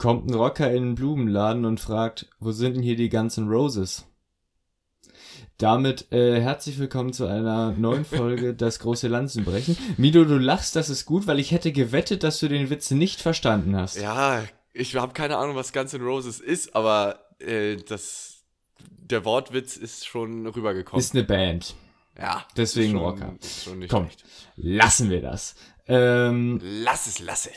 kommt ein Rocker in den Blumenladen und fragt, wo sind denn hier die ganzen Roses? Damit äh, herzlich willkommen zu einer neuen Folge Das große Lanzenbrechen. Mido, du lachst, das ist gut, weil ich hätte gewettet, dass du den Witz nicht verstanden hast. Ja, ich habe keine Ahnung, was Guns N' Roses ist, aber äh, das, der Wortwitz ist schon rübergekommen. Ist eine Band. Ja. Deswegen schon, Rocker. Schon nicht Komm, schlecht. lassen wir das. Ähm, Lass es, lasse.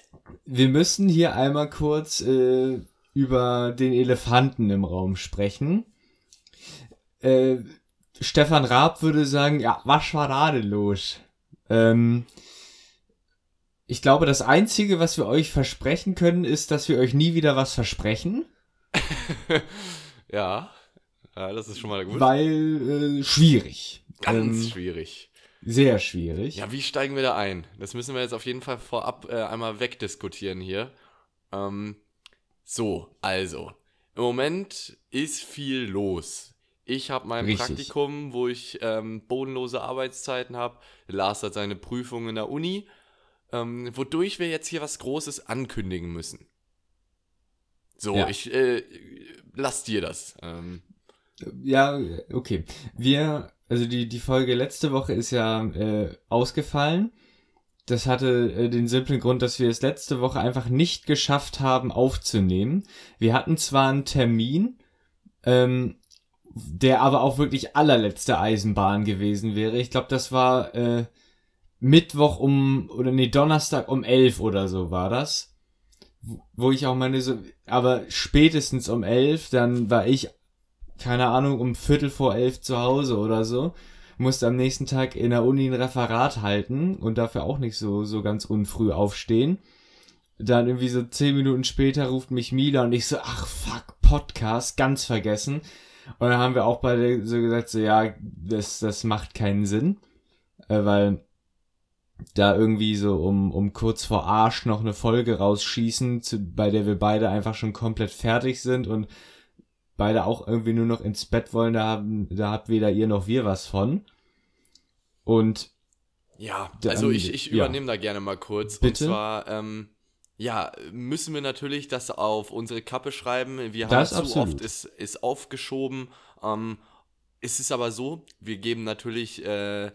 wir müssen hier einmal kurz äh, über den Elefanten im Raum sprechen. Äh, Stefan Raab würde sagen, ja, was war da denn los? Ähm, ich glaube, das Einzige, was wir euch versprechen können, ist, dass wir euch nie wieder was versprechen, Ja. ja, das ist schon mal gut. weil äh, schwierig. Ganz ähm, schwierig. Sehr schwierig. Ja, wie steigen wir da ein? Das müssen wir jetzt auf jeden Fall vorab äh, einmal wegdiskutieren hier. Ähm, so, also. Im Moment ist viel los. Ich habe mein Richtig. Praktikum, wo ich ähm, bodenlose Arbeitszeiten habe. Lars hat seine Prüfung in der Uni. Ähm, wodurch wir jetzt hier was Großes ankündigen müssen. So, Ja. ich äh, lass dir das. Ähm, Ja, okay. Wir, also die, die Folge letzte Woche ist ja äh, ausgefallen. Das hatte äh, den simplen Grund, dass wir es letzte Woche einfach nicht geschafft haben aufzunehmen. Wir hatten zwar einen Termin, ähm, der aber auch wirklich allerletzte Eisenbahn gewesen wäre. Ich glaube, das war äh, Mittwoch um, oder nee, Donnerstag um elf oder so war das. Wo- ich auch meine, so, aber spätestens um elf, dann war ich keine Ahnung, um Viertel vor elf zu Hause oder so. Musste am nächsten Tag in der Uni ein Referat halten und dafür auch nicht so, so ganz unfrüh aufstehen. Dann irgendwie so zehn Minuten später ruft mich Mila und ich so, ach fuck, Podcast, ganz vergessen. Und dann haben wir auch beide so gesagt, so ja, das, das macht keinen Sinn. Äh, weil da irgendwie so um, um kurz vor Arsch noch eine Folge rausschießen, zu, bei der wir beide einfach schon komplett fertig sind und beide auch irgendwie nur noch ins Bett wollen, da haben, da habt weder ihr noch wir was von. Und Ja, Dann- also ich, ich ja. übernehme da gerne mal kurz. Bitte? Und zwar, ähm, ja, müssen wir natürlich das auf unsere Kappe schreiben. Wir haben Das zu absolut. oft ist, ist aufgeschoben. Ähm, es ist aber so, wir geben natürlich äh,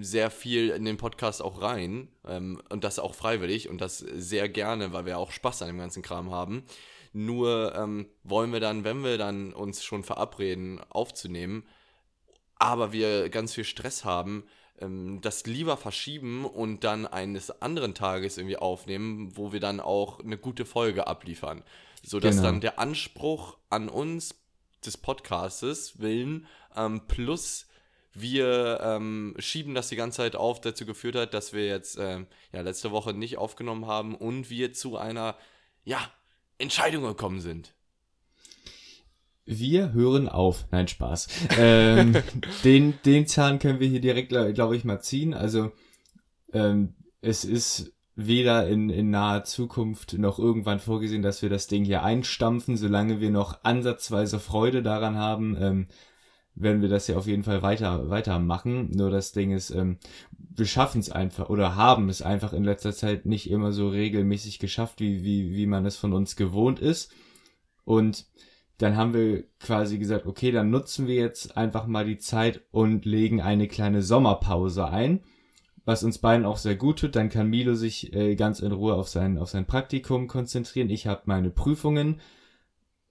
sehr viel in den Podcast auch rein ähm, und das auch freiwillig und das sehr gerne, weil wir auch Spaß an dem ganzen Kram haben. Nur ähm, wollen wir dann, wenn wir dann uns schon verabreden, aufzunehmen, aber wir ganz viel Stress haben, ähm, das lieber verschieben und dann eines anderen Tages irgendwie aufnehmen, wo wir dann auch eine gute Folge abliefern. Sodass Genau. dann der Anspruch an uns des Podcastes willen ähm, plus wir ähm, schieben das die ganze Zeit auf, dazu geführt hat, dass wir jetzt ähm, ja, letzte Woche nicht aufgenommen haben und wir zu einer ja, Entscheidung gekommen sind. wir hören auf. Nein, Spaß. Ähm, den, den Zahn können wir hier direkt, glaube glaub ich, mal ziehen. Also, ähm, es ist weder in, in naher Zukunft noch irgendwann vorgesehen, dass wir das Ding hier einstampfen, solange wir noch ansatzweise Freude daran haben, ähm, werden wir das ja auf jeden Fall weiter, weitermachen. Nur das Ding ist, ähm, wir schaffen es einfach oder haben es einfach in letzter Zeit nicht immer so regelmäßig geschafft, wie, wie, wie man es von uns gewohnt ist. Und dann haben wir quasi gesagt, okay, dann nutzen wir jetzt einfach mal die Zeit und legen eine kleine Sommerpause ein, was uns beiden auch sehr gut tut. Dann kann Milo sich äh, ganz in Ruhe auf sein, auf sein Praktikum konzentrieren. Ich habe meine Prüfungen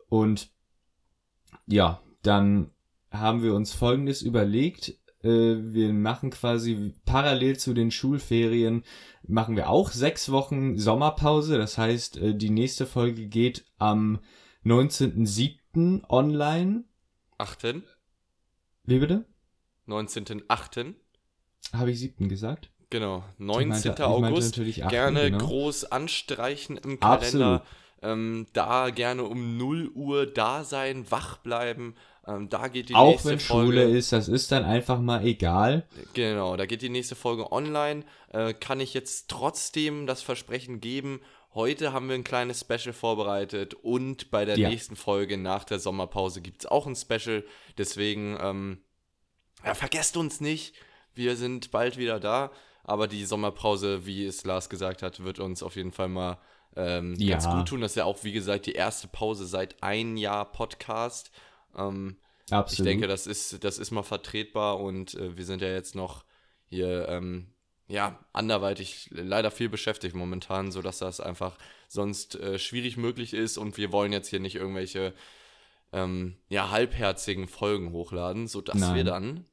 und ja, dann haben wir uns Folgendes überlegt. Äh, wir machen quasi parallel zu den Schulferien, machen wir auch sechs Wochen Sommerpause. Das heißt, äh, die nächste Folge geht am 19.07. online. Achten, Wie bitte? 19.8. Habe ich 7. gesagt? Genau, Ich 19. meinte- August. natürlich 8., gerne genau. groß anstreichen im. Kalender. Ähm, da gerne um 0 Uhr da sein, wach bleiben. Ähm, da geht die Auch nächste wenn Folge. Schule ist, das ist dann einfach mal egal. Genau, da geht die nächste Folge online. Äh, kann ich jetzt trotzdem das Versprechen geben. Heute haben wir ein kleines Special vorbereitet und bei der Ja. nächsten Folge nach der Sommerpause gibt es auch ein Special. Deswegen, ähm, ja, vergesst uns nicht. Wir sind bald wieder da. Aber die Sommerpause, wie es Lars gesagt hat, wird uns auf jeden Fall mal ähm, Ja. ganz gut tun. Das ist ja auch, wie gesagt, die erste Pause seit ein Jahr Podcast. Ähm, Absolut. ich denke, das ist, das ist mal vertretbar und äh, wir sind ja jetzt noch hier, ähm, ja, anderweitig leider viel beschäftigt momentan, sodass das einfach sonst äh, schwierig möglich ist und wir wollen jetzt hier nicht irgendwelche, ähm, ja, halbherzigen Folgen hochladen, sodass Nein. wir dann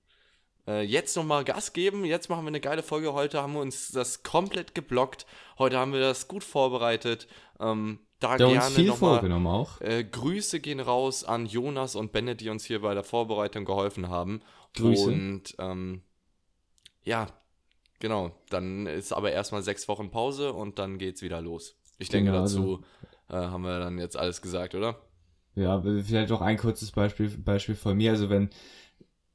äh, jetzt nochmal Gas geben. Jetzt machen wir eine geile Folge. Heute haben wir uns das komplett geblockt. Heute haben wir das gut vorbereitet. Ähm, da uns gerne viel nochmal vorgenommen auch. äh, Grüße gehen raus an Jonas und Bennett, die uns hier bei der Vorbereitung geholfen haben. Grüße. Und ähm, ja, genau. Dann ist aber erstmal sechs Wochen Pause und dann geht's wieder los. Ich denke, Genau, dazu äh, haben wir dann jetzt alles gesagt, oder? Ja, vielleicht auch ein kurzes Beispiel, Beispiel von mir. Also wenn,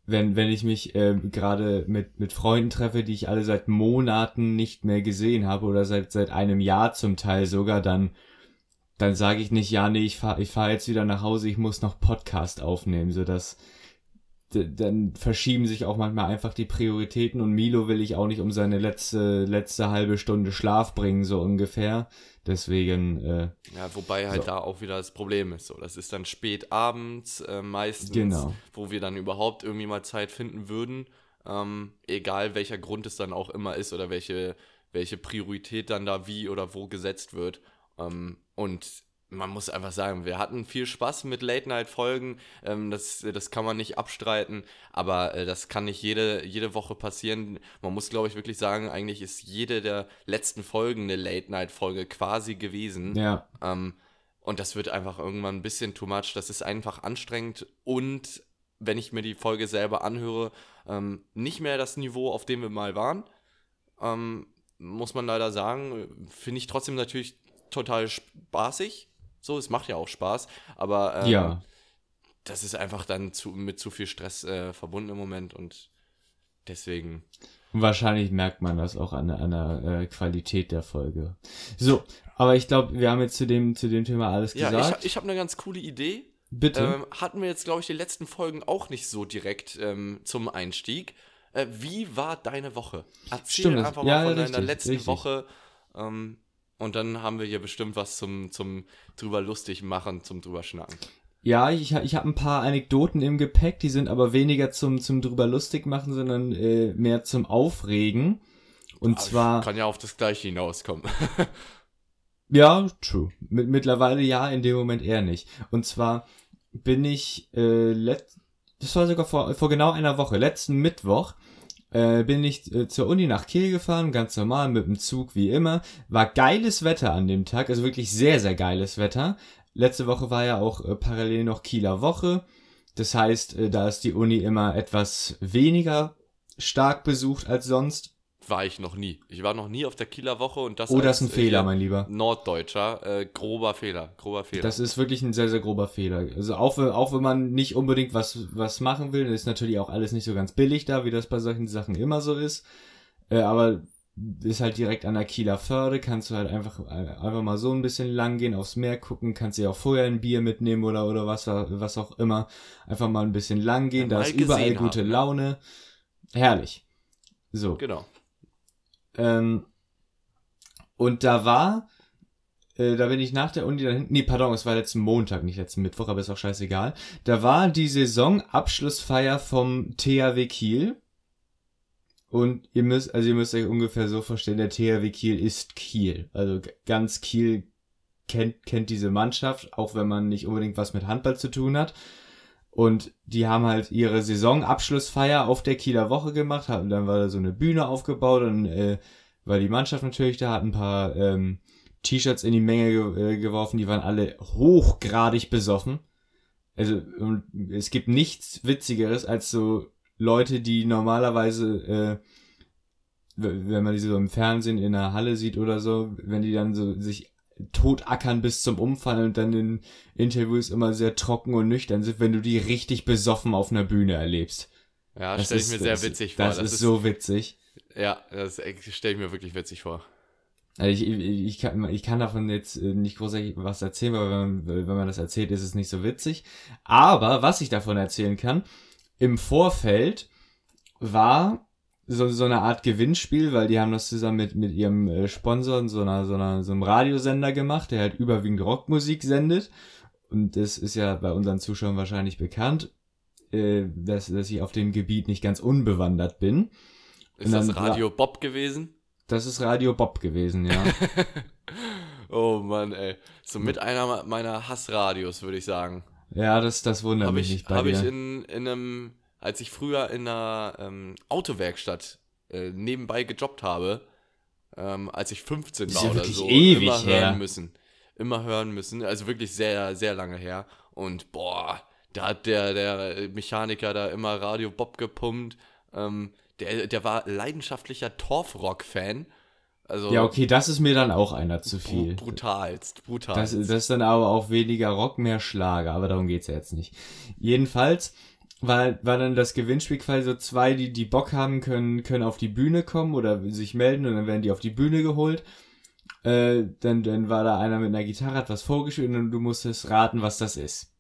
wenn, wenn ich mich ähm, gerade mit, mit Freunden treffe, die ich alle seit Monaten nicht mehr gesehen habe oder seit, seit einem Jahr zum Teil sogar, dann, dann sage ich nicht, ja, nee, ich fahre ich fahr jetzt wieder nach Hause, ich muss noch Podcast aufnehmen, so dass dann verschieben sich auch manchmal einfach die Prioritäten und Milo will ich auch nicht um seine letzte, letzte halbe Stunde Schlaf bringen, so ungefähr. Deswegen, äh, Ja, wobei halt So. da auch wieder das Problem ist. So, das ist dann spät abends äh, meistens, Genau. wo wir dann überhaupt irgendwie mal Zeit finden würden. Ähm, egal welcher Grund es dann auch immer ist oder welche, welche Priorität dann da wie oder wo gesetzt wird. Ähm, und man muss einfach sagen, wir hatten viel Spaß mit Late-Night-Folgen. Ähm, das, das kann man nicht abstreiten. Aber äh, das kann nicht jede, jede Woche passieren. Man muss, glaube ich, wirklich sagen, eigentlich ist jede der letzten Folgen eine Late-Night-Folge quasi gewesen. ja, Ähm, und das wird einfach irgendwann ein bisschen too much. Das ist einfach anstrengend und wenn ich mir die Folge selber anhöre, ähm, nicht mehr das Niveau, auf dem wir mal waren. Ähm, muss man leider sagen. Finde ich trotzdem natürlich total spaßig. So, es macht ja auch Spaß, aber ähm, ja. das ist einfach dann zu, mit zu viel Stress äh, verbunden im Moment und deswegen. Wahrscheinlich merkt man das auch an, der- an der äh, Qualität der Folge. So, aber ich glaube, wir haben jetzt zu dem, zu dem Thema alles Ja, gesagt. ich, ich habe eine ganz coole Idee. Bitte. Ähm, hatten wir jetzt, glaube ich, die letzten Folgen auch nicht so direkt ähm, zum Einstieg. Äh, wie war deine Woche? Erzähl Stimmt, einfach ja, mal von richtig, deiner letzten richtig. Woche. Ähm, und dann haben wir hier bestimmt was zum, zum drüber lustig machen, zum drüber schnacken. ja, ich, ich habe ein paar Anekdoten im Gepäck, die sind aber weniger zum, zum drüber lustig machen, sondern äh, mehr zum Aufregen. Und Aber zwar, Kann ja auf das Gleiche hinauskommen. ja, true. Mit, mittlerweile ja, in dem Moment eher nicht. Und zwar bin ich, äh, let, das war sogar vor, vor genau einer Woche, letzten Mittwoch, äh, bin ich äh, zur Uni nach Kiel gefahren, ganz normal mit dem Zug wie immer. War geiles Wetter an dem Tag, also wirklich sehr, sehr geiles Wetter. Letzte Woche war ja auch äh, parallel noch Kieler Woche. Das heißt, äh, da ist die Uni immer etwas weniger stark besucht als sonst. War ich noch nie. Ich war noch nie auf der Kieler Woche und das Oh, das ist ein äh, Fehler, hier mein Lieber. Norddeutscher. Äh, grober Fehler. Grober Fehler. Das ist wirklich ein sehr, sehr grober Fehler. Also auch, wenn- auch wenn man nicht unbedingt was, was machen will, ist natürlich auch alles nicht so ganz billig da, wie das bei solchen Sachen immer so ist. Äh, aber ist halt direkt an der Kieler Förde, kannst du halt einfach, äh, einfach mal so ein bisschen lang gehen, aufs Meer gucken, kannst dir auch vorher ein Bier mitnehmen oder, oder was, was auch immer. Einfach mal ein bisschen lang gehen, Ja, da ist überall gute haben, ne? Laune. Herrlich. So. genau. Ähm, und da war, äh, da bin ich nach der Uni dahin, nee, pardon, es war letzten Montag, nicht letzten Mittwoch, aber ist auch scheißegal. Da war die Saisonabschlussfeier vom THW Kiel. Und ihr müsst, also ihr müsst euch ungefähr so vorstellen, der THW Kiel ist Kiel. Also ganz Kiel kennt, kennt diese Mannschaft, auch wenn man nicht unbedingt was mit Handball zu tun hat. Und die haben halt ihre Saisonabschlussfeier auf der Kieler Woche gemacht, haben, dann war da so eine Bühne aufgebaut und äh, war die Mannschaft natürlich da, hat ein paar ähm, T-Shirts in die Menge ge äh, geworfen, die waren alle hochgradig besoffen. Also es gibt nichts Witzigeres als so Leute, die normalerweise, äh, wenn man die so im Fernsehen in der Halle sieht oder so, wenn die dann so sich totackern bis zum Umfallen und dann in Interviews immer sehr trocken und nüchtern sind, wenn du die richtig besoffen auf einer Bühne erlebst. Ja, stelle ich ist- mir sehr das- witzig vor. Das, ist so witzig. Ja, das stelle ich mir wirklich witzig vor. Also ich, ich, ich, kann, ich kann davon jetzt äh, nicht großartig was erzählen, weil wenn man, wenn man das erzählt, ist es nicht so witzig. Aber was ich davon erzählen kann, im Vorfeld war so, so eine Art Gewinnspiel, weil die haben das zusammen mit, mit ihrem äh, Sponsor, so einer, so einer, so einem Radiosender gemacht, der halt überwiegend Rockmusik sendet. Und das ist ja bei unseren Zuschauern wahrscheinlich bekannt, äh, dass, dass ich auf dem Gebiet nicht ganz unbewandert bin. Ist das Radio Bob gewesen? Das ist Radio Bob gewesen, ja. oh Mann, ey. So mit einer meiner Hassradios, würde ich sagen. Ja, das, das wundert hab mich ich, nicht bei Habe ich in, in einem, als ich früher in einer ähm, Autowerkstatt äh, nebenbei gejobbt habe, ähm, als ich 15 Das war ja oder so, ewig immer her. hören müssen. Immer hören müssen. Also wirklich sehr, sehr lange her. Und boah, da hat der, der Mechaniker da immer Radio Bob gepumpt. Ähm, der, der war leidenschaftlicher Torfrock-Fan. Also ja, okay, das ist mir dann auch einer zu viel. bru- brutalst, Das, brutalst. das ist dann aber auch weniger Rock, mehr Schlager, aber darum geht's ja jetzt nicht. Jedenfalls war, war dann das Gewinnspiel quasi so zwei, die, die Bock haben, können, können auf die Bühne kommen oder sich melden und dann werden die auf die Bühne geholt. Äh, dann, dann war da einer mit einer Gitarre, hat was vorgespielt und du musstest raten, was das ist.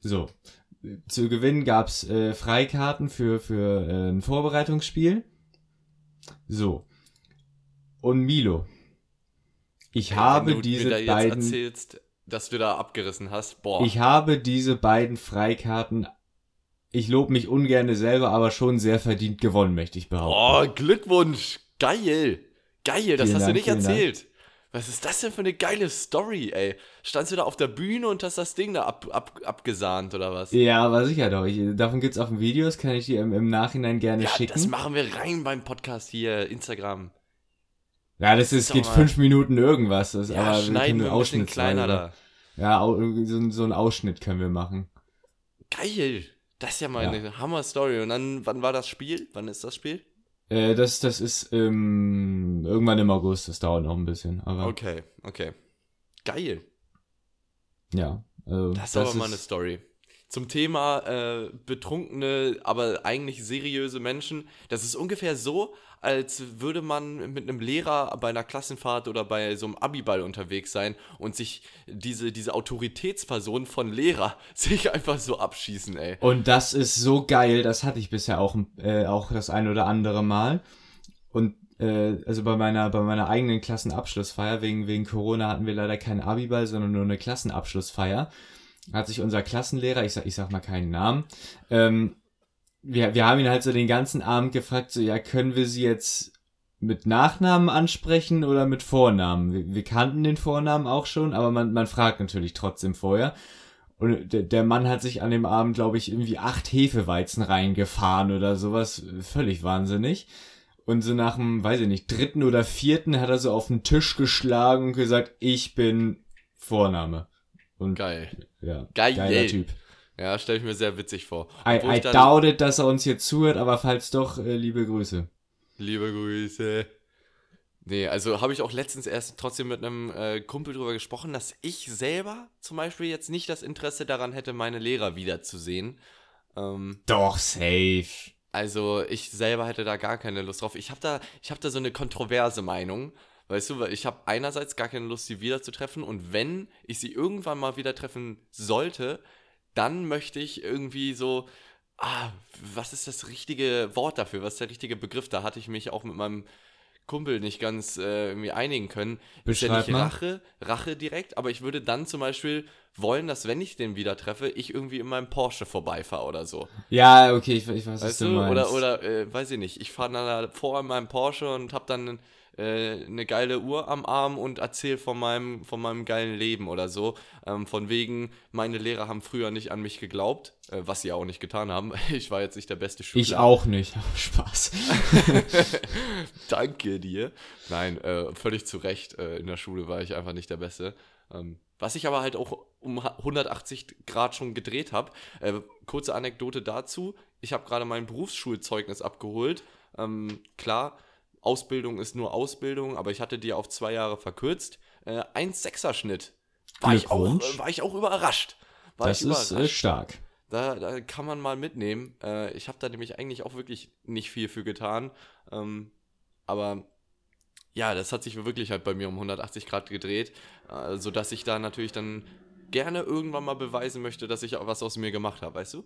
So. Zu gewinnen gab's äh, Freikarten für, für äh, ein Vorbereitungsspiel. So. Und Milo. Ich Ey, habe wenn du diese mir da jetzt beiden. erzählst, dass du da abgerissen hast, boah. Ich habe diese beiden Freikarten. Ich lobe mich ungern selber, aber schon sehr verdient gewonnen, möchte ich behaupten. Oh, Glückwunsch. Geil. Geil, das Vielen hast du Dank, nicht vielen Dank. erzählt. Was ist das denn für eine geile Story, ey? Standst du da auf der Bühne und hast das Ding da ab, ab, abgesahnt oder was? Ja, aber sicher doch. Ich, davon gibt's auch ein Video, das kann ich dir im, im Nachhinein gerne Ja, schicken. das machen wir rein beim Podcast hier, Instagram. ja, das ist, geht mal. fünf Minuten irgendwas. Das, Ja, aber schneiden wir können ein bisschen kleiner da. Ja, so, so einen Ausschnitt können wir machen. Geil. Das ist ja mal eine Hammer-Story. Und dann, wann war das Spiel? Wann ist das Spiel? Äh, das, das ist ähm, irgendwann im August, das dauert noch ein bisschen. Aber Okay, okay. Geil. ja. Also, Das ist aber mal eine Story. Zum Thema äh, betrunkene, aber eigentlich seriöse Menschen. Das ist ungefähr so, als würde man mit einem Lehrer bei einer Klassenfahrt oder bei so einem Abiball unterwegs sein und sich diese, diese Autoritätsperson von Lehrer sich einfach so abschießen, ey. Und das ist so geil, das hatte ich bisher auch, äh, auch das ein oder andere Mal. Und äh, also bei meiner, bei meiner eigenen Klassenabschlussfeier, wegen, wegen Corona hatten wir leider keinen Abiball, sondern nur eine Klassenabschlussfeier. Hat sich unser Klassenlehrer, ich sag, ich sag mal keinen Namen, ähm, wir, wir haben ihn halt so den ganzen Abend gefragt, so, ja, können wir sie jetzt mit Nachnamen ansprechen oder mit Vornamen? Wir, wir kannten den Vornamen auch schon, aber man, man fragt natürlich trotzdem vorher. Und der, der Mann hat sich an dem Abend, glaube ich, irgendwie acht Hefeweizen reingefahren oder sowas. Völlig wahnsinnig. Und so nach dem, weiß ich nicht, dritten oder vierten hat er so auf den Tisch geschlagen und gesagt, ich bin Vorname. Und Geil. ja, Geil. geiler Typ. Ja, stelle ich mir sehr witzig vor. I, Obwohl I ich dann- doubt it, dass er uns hier zuhört, aber falls doch, äh, liebe Grüße. Liebe Grüße. Nee, also habe ich auch letztens erst trotzdem mit einem äh, Kumpel drüber gesprochen, dass ich selber zum Beispiel jetzt nicht das Interesse daran hätte, meine Lehrer wiederzusehen. Ähm, Doch, safe. also ich selber hätte da gar keine Lust drauf. Ich habe da, ich habe da so eine kontroverse Meinung. Weißt du, weil ich habe einerseits gar keine Lust, sie wiederzutreffen und wenn ich sie irgendwann mal wieder treffen sollte, dann möchte ich irgendwie so, ah, was ist das richtige Wort dafür? Was ist der richtige Begriff? Da hatte ich mich auch mit meinem Kumpel nicht ganz äh, irgendwie einigen können. ist ja Beschreib nicht. Rache, Rache direkt, aber ich würde dann zum Beispiel wollen, dass wenn ich den wieder treffe, ich irgendwie in meinem Porsche vorbeifahre oder so. Ja, okay, ich, ich weiß, was Weißt du du? meinst. Oder, oder äh, weiß ich nicht, ich fahre dann vor in meinem Porsche und habe dann äh, eine geile Uhr am Arm und erzähle von meinem, von meinem geilen Leben oder so. Ähm, von wegen, meine Lehrer haben früher nicht an mich geglaubt, äh, was sie auch nicht getan haben. Ich war jetzt nicht der beste Schüler. Ich auch nicht. Spaß. Danke dir. Nein, äh, völlig zu Recht. Äh, in der Schule war ich einfach nicht der Beste. Ähm, was ich aber halt auch um 180 Grad schon gedreht habe. Äh, kurze Anekdote dazu. Ich habe gerade mein Berufsschulzeugnis abgeholt. Ähm, klar, Ausbildung ist nur Ausbildung, aber ich hatte die auf zwei Jahre verkürzt. Äh, 1,6er Schnitt. War ich, auch, äh, war ich auch überrascht. War Das ich ist äh, stark. da, da kann man mal mitnehmen. Äh, ich habe da nämlich eigentlich auch wirklich nicht viel für getan. Ähm, aber ja, das hat sich wirklich halt bei mir um 180 Grad gedreht, äh, sodass ich da natürlich dann gerne irgendwann mal beweisen möchte, dass ich auch was aus mir gemacht habe, weißt du?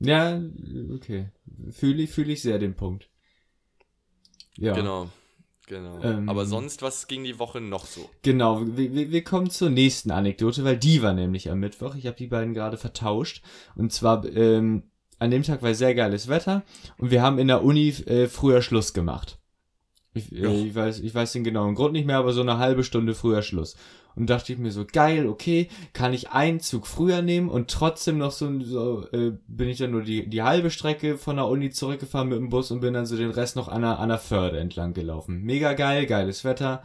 Ja, okay. Fühle ich, fühle ich sehr den Punkt. Ja. Genau. Genau. Ähm, Aber sonst, was ging die Woche noch so? Genau, wir, wir, wir kommen zur nächsten Anekdote, weil die war nämlich am Mittwoch. Ich habe die beiden gerade vertauscht. Und zwar, ähm, an dem Tag war sehr geiles Wetter und wir haben in der Uni äh, früher Schluss gemacht. Ich, Ja. äh, ich, weiß, ich weiß den genauen Grund nicht mehr, aber so eine halbe Stunde früher Schluss. Und dachte ich mir so, geil, okay, kann ich einen Zug früher nehmen und trotzdem noch so, so äh, bin ich dann nur die, die halbe Strecke von der Uni zurückgefahren mit dem Bus und bin dann so den Rest noch an der, an der Förde entlang gelaufen. Mega geil, geiles Wetter,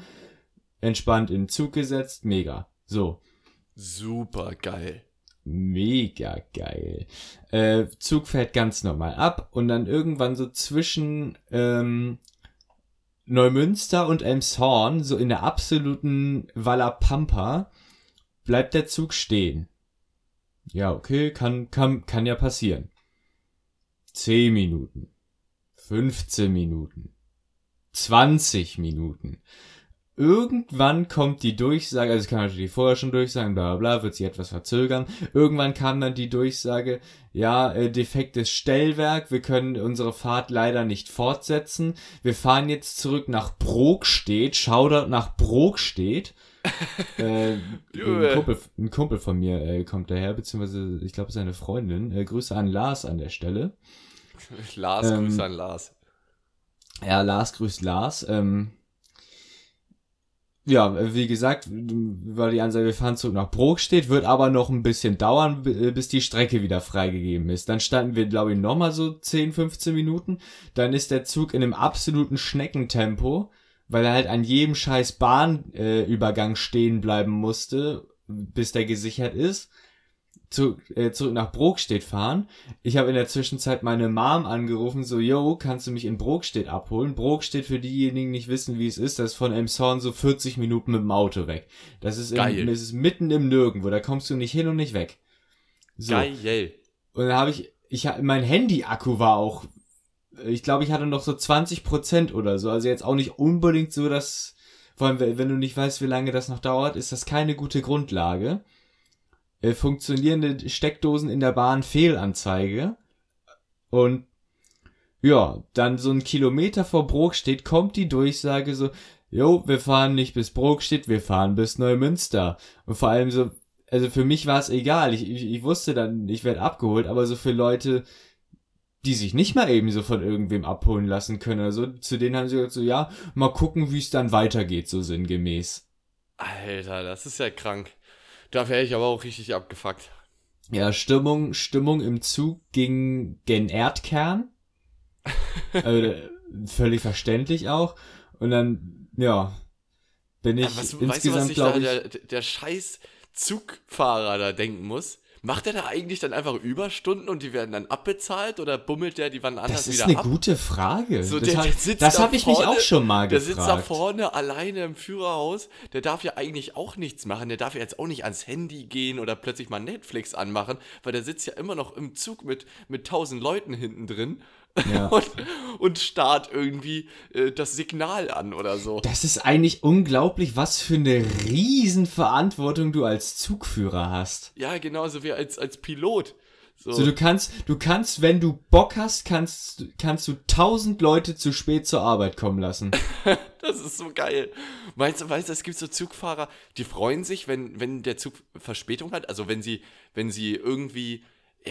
entspannt in den Zug gesetzt, mega. So, Super geil. mega geil. Äh, Zug fährt ganz normal ab und dann irgendwann so zwischen ähm, Neumünster und Elmshorn, so in der absoluten Wallapampa, bleibt der Zug stehen. Ja, okay, kann, kann, kann ja passieren. 10 Minuten. 15 Minuten. 20 Minuten. Irgendwann kommt die Durchsage, also es kann natürlich vorher schon durchsagen, bla bla bla, wird sich etwas verzögern. Irgendwann kam dann die Durchsage, ja, äh, defektes Stellwerk, wir können unsere Fahrt leider nicht fortsetzen. Wir fahren jetzt zurück nach Brokstedt, Shoutout nach Brokstedt. äh, ein. Kumpel, ein Kumpel von mir äh, kommt daher, beziehungsweise ich glaube seine Freundin. Äh, Grüße an Lars an der Stelle. Lars, Ähm, Grüße an Lars. Ja, Lars grüßt Lars. Ähm, ja, wie gesagt, war die Ansage, wir fahren zurück nach Brokstedt, wird aber noch ein bisschen dauern, b- bis die Strecke wieder freigegeben ist. Dann standen wir, glaube ich, nochmal so 10, 15 Minuten. Dann ist der Zug in einem absoluten Schneckentempo, weil er halt an jedem scheiß Bahnübergang äh, stehen bleiben musste, bis der gesichert ist. Zu, äh, zurück nach Brokstedt fahren. Ich habe in der Zwischenzeit meine Mom angerufen, so, yo, kannst du mich in Brokstedt abholen? Brokstedt, für diejenigen, die nicht wissen, wie es ist, das ist von Elmshorn so 40 Minuten mit dem Auto weg. Das ist, im, das ist mitten im Nirgendwo, da kommst du nicht hin und nicht weg. So. Geil. Und dann habe ich, ich mein Handy-Akku war auch, ich glaube, ich hatte noch so 20% oder so. Also jetzt auch nicht unbedingt so, dass, vor allem, wenn du nicht weißt, wie lange das noch dauert, ist das keine gute Grundlage. Äh, funktionierende Steckdosen in der Bahn Fehlanzeige. Und ja, dann so ein Kilometer vor Brokstedt kommt die Durchsage so, jo, wir fahren nicht bis Brokstedt, wir fahren bis Neumünster. Und vor allem so, also für mich war es egal, ich, ich, ich wusste dann, ich werde abgeholt, aber so für Leute, die sich nicht mal eben so von irgendwem abholen lassen können, also zu denen haben sie gesagt so, ja, mal gucken, wie es dann weitergeht, so sinngemäß. Alter, das ist ja krank. Da wäre ich aber auch richtig abgefuckt. Ja, Stimmung, Stimmung im Zug ging gen Erdkern. also, völlig verständlich auch. Und dann, ja, bin ich Ja, was, insgesamt, glaube ich, der, der scheiß Zugfahrer da denken muss? Macht er da eigentlich dann einfach Überstunden und die werden dann abbezahlt oder bummelt der die wann anders das ist wieder eine ab? gute Frage. So, das der- der das da habe ich mich vorne- auch schon mal Der gefragt. sitzt da vorne alleine im Führerhaus, der darf ja eigentlich auch nichts machen, der darf ja jetzt auch nicht ans Handy gehen oder plötzlich mal Netflix anmachen, weil der sitzt ja immer noch im Zug mit, mit tausend Leuten hinten drin Ja. und, und starrt irgendwie äh, das Signal an oder so. Das ist eigentlich unglaublich, was für eine Riesenverantwortung du als Zugführer hast. Ja, genauso wie als, als Pilot. So, So, du kannst, du kannst, wenn du Bock hast, kannst, kannst du tausend Leute zu spät zur Arbeit kommen lassen. das ist so geil. Meinst du, weißt du, es gibt so Zugfahrer, die freuen sich, wenn, wenn der Zug Verspätung hat, also wenn sie, wenn sie irgendwie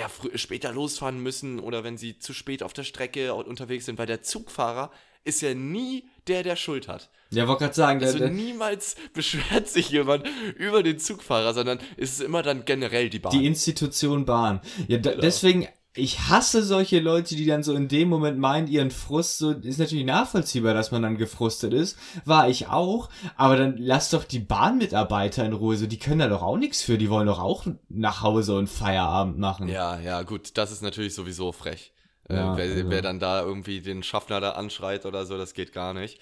frü- später losfahren müssen oder wenn sie zu spät auf der Strecke unterwegs sind, weil der Zugfahrer ist ja nie der, der Schuld hat. Ja, wollte gerade sagen, der, Also der, niemals beschwert sich jemand über den Zugfahrer, sondern es ist immer dann generell die Bahn. die Institution Bahn. Ja, da, deswegen, ich hasse solche Leute, die dann so in dem Moment meinen, ihren Frust, so, ist natürlich nachvollziehbar, dass man dann gefrustet ist. War ich auch. Aber dann lass doch die Bahnmitarbeiter in Ruhe, so, die können da doch auch nichts für, die wollen doch auch nach Hause und Feierabend machen. Ja, ja, gut, das ist natürlich sowieso frech. Ja, äh, wer, also- wer dann da irgendwie den Schaffner da anschreit oder so, das geht gar nicht.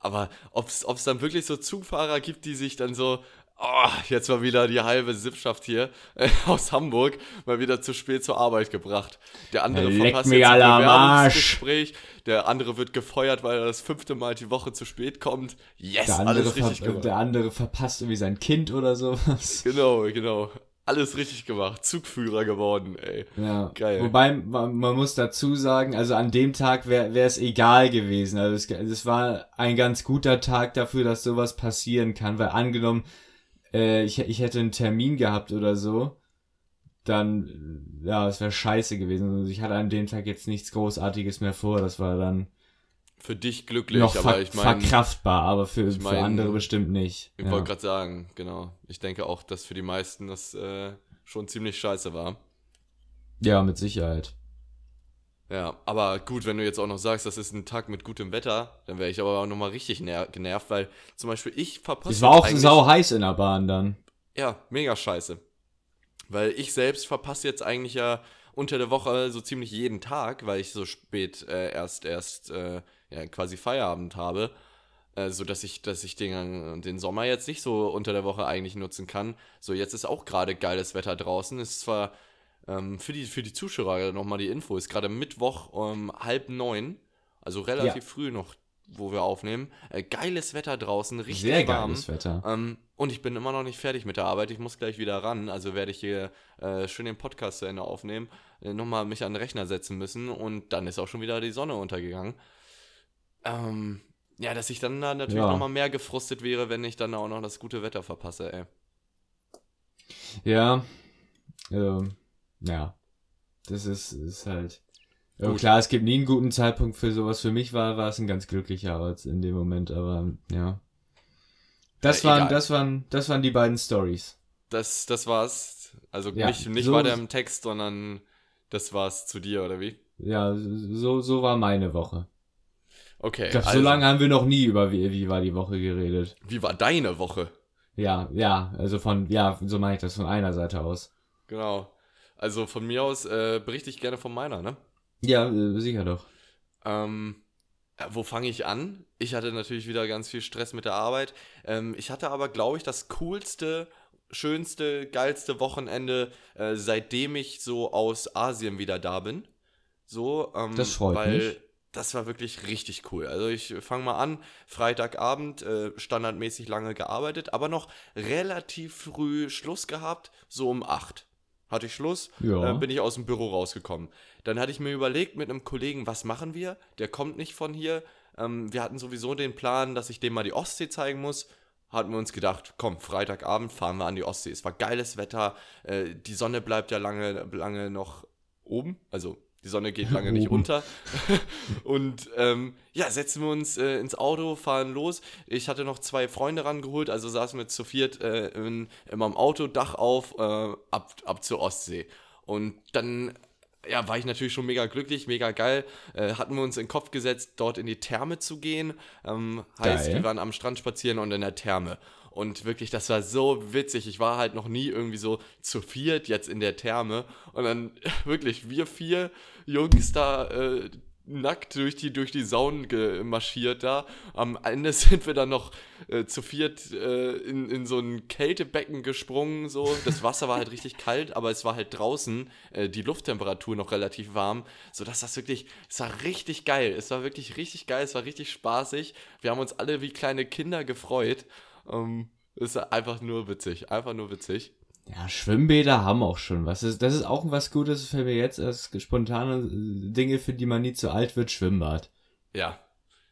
Aber ob es dann wirklich so Zugfahrer gibt, die sich dann so, oh, jetzt mal wieder die halbe Sippschaft hier äh, aus Hamburg mal wieder zu spät zur Arbeit gebracht. Der andere Leck verpasst jetzt ein. Bewerbungsgespräch, der andere wird gefeuert, weil er das fünfte Mal die Woche zu spät kommt. Yes, Der andere, alles richtig gemacht. der andere verpasst irgendwie sein Kind oder sowas. Genau, genau. Alles richtig gemacht. Zugführer geworden, ey. Ja, Geil. Wobei man, man muss dazu sagen, also an dem Tag wäre es egal gewesen. Also es, es war ein ganz guter Tag dafür, dass sowas passieren kann, weil angenommen, äh, ich, ich hätte einen Termin gehabt oder so, dann, ja, es wäre scheiße gewesen. Also ich hatte an dem Tag jetzt nichts Großartiges mehr vor. Das war dann Für dich glücklich, noch aber ich meine, verkraftbar, aber für, ich mein, für andere bestimmt nicht. ich Ja. wollte gerade sagen, genau. Ich denke auch, dass für die meisten das äh, schon ziemlich scheiße war. ja, mit Sicherheit. Ja, aber gut, wenn du jetzt auch noch sagst, das ist ein Tag mit gutem Wetter, dann wäre ich aber auch nochmal richtig ner genervt, weil zum Beispiel ich verpasse. Es war auch sau heiß in der Bahn dann. Ja, mega scheiße. Weil ich selbst verpasse jetzt eigentlich ja unter der Woche so ziemlich jeden Tag, weil ich so spät äh, erst erst äh, ja, quasi Feierabend habe, äh, so dass ich dass ich den den Sommer jetzt nicht so unter der Woche eigentlich nutzen kann. So jetzt ist auch gerade geiles Wetter draußen. Ist zwar ähm, für die für die Zuschauer nochmal die Info ist gerade Mittwoch um halb neun, also relativ früh noch, wo wir aufnehmen. Äh, geiles Wetter draußen, richtig Sehr warm. geiles Wetter. Ähm, und ich bin immer noch nicht fertig mit der Arbeit. Ich muss gleich wieder ran. Also werde ich hier äh, schön den Podcast zu Ende aufnehmen, äh, nochmal mich an den Rechner setzen müssen und dann ist auch schon wieder die Sonne untergegangen. Ähm, ja, dass ich dann da natürlich Ja. nochmal mehr gefrustet wäre, wenn ich dann auch noch das gute Wetter verpasse, ey. Ja, ähm, ja, das ist, ist halt. Ja, Gut. klar, es gibt nie einen guten Zeitpunkt für sowas. Für mich war, war es ein ganz glücklicher Arbeits in dem Moment, aber ja. Das Äh, waren, egal. das waren, das waren die beiden Stories. Das, das war's. Also Ja, nicht, nicht so- weiter im Text, sondern das war's zu dir, oder wie? Ja, so, so war meine Woche. Okay. Ich glaube, also, so lange haben wir noch nie über wie, wie war die Woche geredet. Wie war deine Woche? Ja, ja, also von, ja, so meine ich das von einer Seite aus. Genau. Also von mir aus äh, berichte ich gerne von meiner, ne? Ja, äh, sicher doch. Ähm, äh, wo fange ich an? Ich hatte natürlich wieder ganz viel Stress mit der Arbeit. Ähm, ich hatte aber, glaube ich, das coolste, schönste, geilste Wochenende, äh, seitdem ich so aus Asien wieder da bin. So, ähm, Das freut weil mich. das war wirklich richtig cool. Also ich fange mal an, Freitagabend, äh, standardmäßig lange gearbeitet, aber noch relativ früh Schluss gehabt, so um 8 hatte ich Schluss, Ja. äh, bin ich aus dem Büro rausgekommen. Dann hatte ich mir überlegt mit einem Kollegen, was machen wir? Der kommt nicht von hier. Ähm, wir hatten sowieso den Plan, dass ich dem mal die Ostsee zeigen muss. Hatten wir uns gedacht, komm, Freitagabend fahren wir an die Ostsee. Es war geiles Wetter, äh, die Sonne bleibt ja lange, lange noch oben, also die Sonne geht lange nicht unter. Und ähm, ja, setzen wir uns äh, ins Auto, fahren los. Ich hatte noch zwei Freunde rangeholt, also saßen wir zu viert äh, in, immer im Auto, Dach auf, äh, ab, ab zur Ostsee. Und dann ja, war ich natürlich schon mega glücklich, mega geil. Äh, hatten wir uns in den Kopf gesetzt, dort in die Therme zu gehen. Ähm, heißt, Geil. wir waren am Strand spazieren und in der Therme. Und wirklich, das war so witzig. Ich war halt noch nie irgendwie so zu viert jetzt in der Therme. Und dann wirklich, wir vier Jungs da äh, nackt durch die, durch die Saunen gemarschiert da. Am Ende sind wir dann noch äh, zu viert äh, in, in so ein Kältebecken gesprungen. So. Das Wasser war halt richtig kalt, aber es war halt draußen äh, die Lufttemperatur noch relativ warm, sodass das wirklich, es war richtig geil. Es war wirklich richtig geil, es war richtig spaßig. Wir haben uns alle wie kleine Kinder gefreut. Ähm, war einfach nur witzig, einfach nur witzig. Ja, Schwimmbäder haben auch schon was. Das ist, das ist auch was Gutes für mir jetzt als spontane äh, Dinge, für die man nie zu alt wird, Schwimmbad. Ja,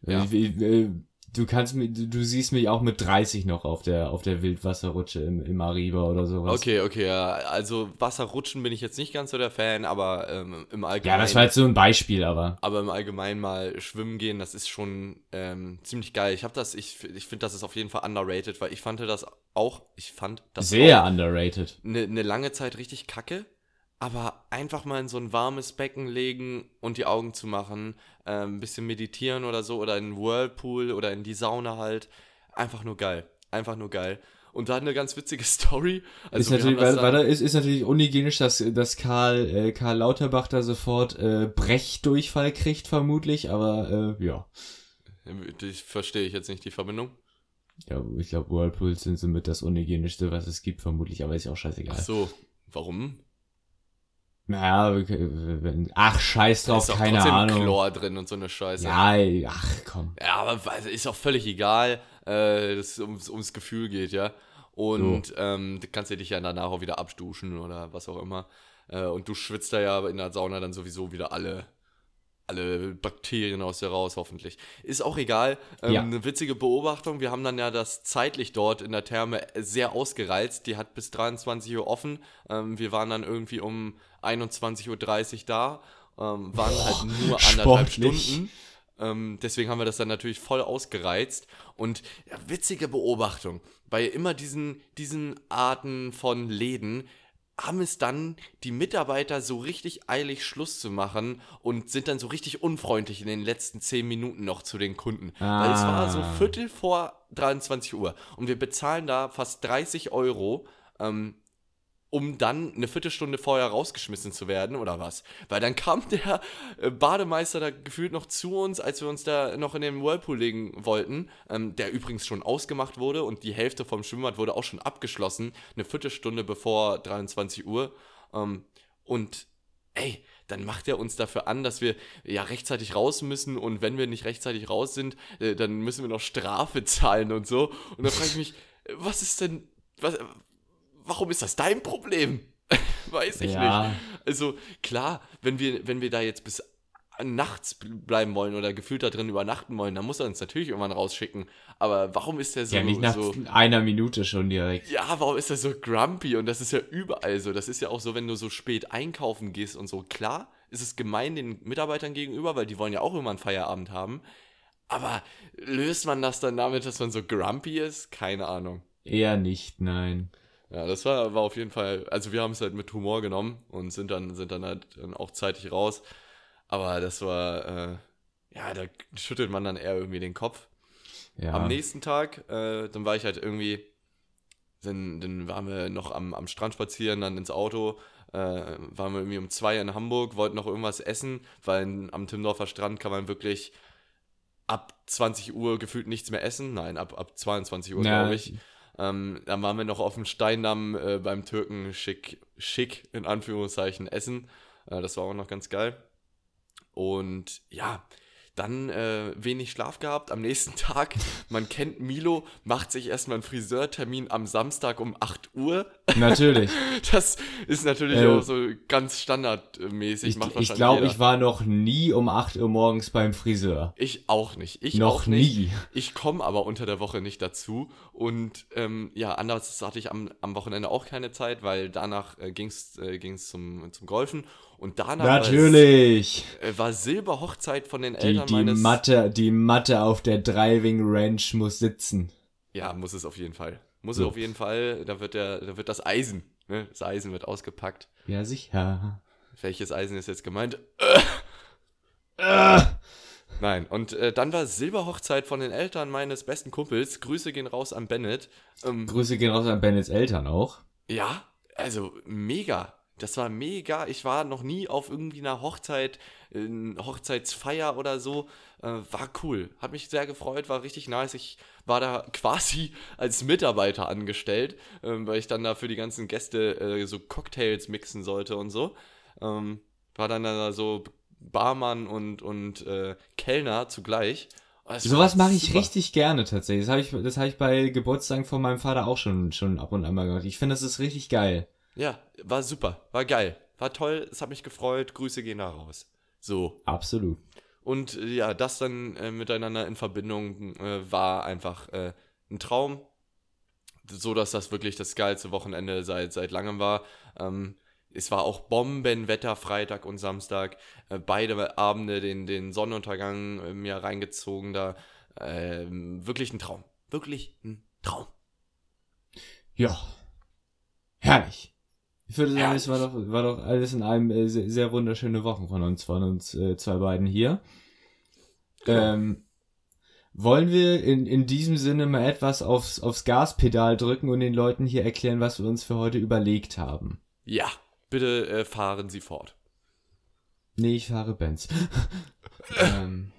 Also Ja. Ich, ich, äh, du kannst mich, du, du siehst mich auch mit 30 noch auf der, auf der Wildwasserrutsche im, im Ariba oder sowas. Okay, okay, ja. Also Wasserrutschen bin ich jetzt nicht ganz so der Fan, aber ähm, im Ja, Allgemeinen. das war jetzt so ein Beispiel, aber. aber im Allgemeinen mal schwimmen gehen, das ist schon ähm, ziemlich geil. Ich habe das, ich, ich finde, das ist auf jeden Fall underrated, weil ich fand das auch, ich fand das Sehr underrated. eine ne lange Zeit richtig kacke, aber einfach mal in so ein warmes Becken legen und die Augen zu machen, ähm, ein bisschen meditieren oder so oder in einen Whirlpool oder in die Sauna halt, einfach nur geil, einfach nur geil. Und da eine ganz witzige Story. Also ist, natürlich, da ist, ist natürlich unhygienisch, dass, dass Karl, äh, Karl Lauterbach da sofort äh, Brechdurchfall kriegt, vermutlich, aber äh, ja. Ich verstehe ich jetzt nicht die Verbindung. Ja, ich glaube, Whirlpools sind somit das unhygienischste, was es gibt, vermutlich, aber ist ja auch scheißegal. Ach so, warum? Naja, ach, scheiß Da drauf, ist doch keine trotzdem Ahnung. Chlor drin und so eine Scheiße. Ja, ach komm. Ja, aber ist auch völlig egal, äh, dass es ums, ums Gefühl geht, ja. Und ähm, du kannst du dich ja danach auch wieder abduschen oder was auch immer. Äh, und du schwitzt da ja in der Sauna dann sowieso wieder alle, alle Bakterien aus dir raus, hoffentlich. Ist auch egal. Ähm, Ja. Eine witzige Beobachtung. Wir haben dann ja das zeitlich dort in der Therme sehr ausgereizt. Die hat bis 23 Uhr offen. Ähm, wir waren dann irgendwie um 21.30 Uhr da. Ähm, waren halt nur anderthalb sportlich. Stunden. Ähm, deswegen haben wir das dann natürlich voll ausgereizt. Und ja, witzige Beobachtung. Bei immer diesen, diesen Arten von Läden haben es dann die Mitarbeiter so richtig eilig Schluss zu machen und sind dann so richtig unfreundlich in den letzten 10 Minuten noch zu den Kunden. Weil es war so Ah. Viertel vor 23 Uhr und wir bezahlen da fast 30 Euro, ähm, um dann eine Viertelstunde vorher rausgeschmissen zu werden oder was. Weil dann kam der äh, Bademeister da gefühlt noch zu uns, als wir uns da noch in den Whirlpool legen wollten, ähm, der übrigens schon ausgemacht wurde und die Hälfte vom Schwimmbad wurde auch schon abgeschlossen, eine Viertelstunde bevor 23 Uhr. Ähm, und ey, dann macht er uns dafür an, dass wir ja rechtzeitig raus müssen und wenn wir nicht rechtzeitig raus sind, äh, dann müssen wir noch Strafe zahlen und so. Und da frage ich mich, äh, was ist denn, was, warum ist das dein Problem? Weiß ich Ja. nicht. Also klar, wenn wir, wenn wir da jetzt bis nachts bleiben wollen oder gefühlt da drin übernachten wollen, dann muss er uns natürlich irgendwann rausschicken. Aber warum ist der so, Ja, nicht nach so einer Minute schon direkt. ja, warum ist er so grumpy? Und das ist ja überall so. Das ist ja auch so, wenn du so spät einkaufen gehst und so. Klar, ist es gemein den Mitarbeitern gegenüber, weil die wollen ja auch immer einen Feierabend haben. Aber löst man das dann damit, dass man so grumpy ist? Keine Ahnung. Eher nicht, nein. Ja, das war, war auf jeden Fall, also wir haben es halt mit Humor genommen und sind dann, sind dann halt dann auch zeitig raus. Aber das war, äh, ja, da schüttelt man dann eher irgendwie den Kopf. Ja. Am nächsten Tag, äh, dann war ich halt irgendwie, dann, dann waren wir noch am, am Strand spazieren, dann ins Auto, äh, waren wir irgendwie um zwei in Hamburg, wollten noch irgendwas essen, weil in, am Timmendorfer Strand kann man wirklich ab 20 Uhr gefühlt nichts mehr essen. Nein, ab, ab 22 Uhr, Ja, glaube ich. Ähm, dann waren wir noch auf dem Steindamm äh, beim Türken schick, schick, in Anführungszeichen, essen. Äh, das war auch noch ganz geil. Und ja, dann äh, wenig Schlaf gehabt am nächsten Tag. Man kennt Milo, macht sich erstmal einen Friseurtermin am Samstag um 8 Uhr. Natürlich. Das ist natürlich Äh, auch so ganz standardmäßig. Ich, ich glaube, ich war noch nie um 8 Uhr morgens beim Friseur. Ich auch nicht. Ich noch auch nicht. nie. Ich komme aber unter der Woche nicht dazu. Und ähm, ja, anders hatte ich am, am Wochenende auch keine Zeit, weil danach äh, ging es äh, ging's zum, zum Golfen. Und danach Natürlich. äh, war Silberhochzeit von den Die, Eltern die, meines... Matte, die Matte auf der Driving Range muss sitzen. Ja, muss es auf jeden Fall. Muss So. es auf jeden Fall. Da wird, der, da wird das Eisen, ne? das Eisen wird ausgepackt. Ja, sicher. Welches Eisen ist jetzt gemeint? Äh, Nein, und äh, dann war Silberhochzeit von den Eltern meines besten Kumpels. Grüße gehen raus an Bennett. Ähm, Grüße gehen raus an Bennets Eltern auch. Ja, also mega. Das war mega. Ich war noch nie auf irgendwie einer Hochzeit, äh, Hochzeitsfeier oder so. Äh, war cool. Hat mich sehr gefreut, war richtig nice. Ich war da quasi als Mitarbeiter angestellt, ähm, weil ich dann da für die ganzen Gäste äh, so Cocktails mixen sollte und so. Ähm, war dann da so Barmann und, und äh, Kellner zugleich. Es war Sowas mache ich super. richtig gerne tatsächlich. Das habe ich, das hab ich bei Geburtstagen von meinem Vater auch schon, schon ab und an mal gemacht. Ich finde, das ist richtig geil. Ja, war super. War geil. War toll. Es hat mich gefreut. Grüße gehen da raus. So. Absolut. Und äh, ja, das dann äh, miteinander in Verbindung äh, war einfach äh, ein Traum. So dass das wirklich das geilste Wochenende seit, seit langem war. Ähm, es war auch Bombenwetter Freitag und Samstag. Äh, beide Abende den, den Sonnenuntergang mir reingezogen da. Ähm, wirklich ein Traum. Wirklich ein Traum. Ja. Herrlich. Ich würde sagen, es war doch, war doch alles in einem äh, sehr, sehr wunderschöne Wochen von uns, von uns äh, zwei beiden hier. Ähm, wollen wir in, in diesem Sinne mal etwas aufs, aufs Gaspedal drücken und den Leuten hier erklären, was wir uns für heute überlegt haben? Ja, bitte äh, fahren Sie fort. Nee, ich fahre Benz. ähm,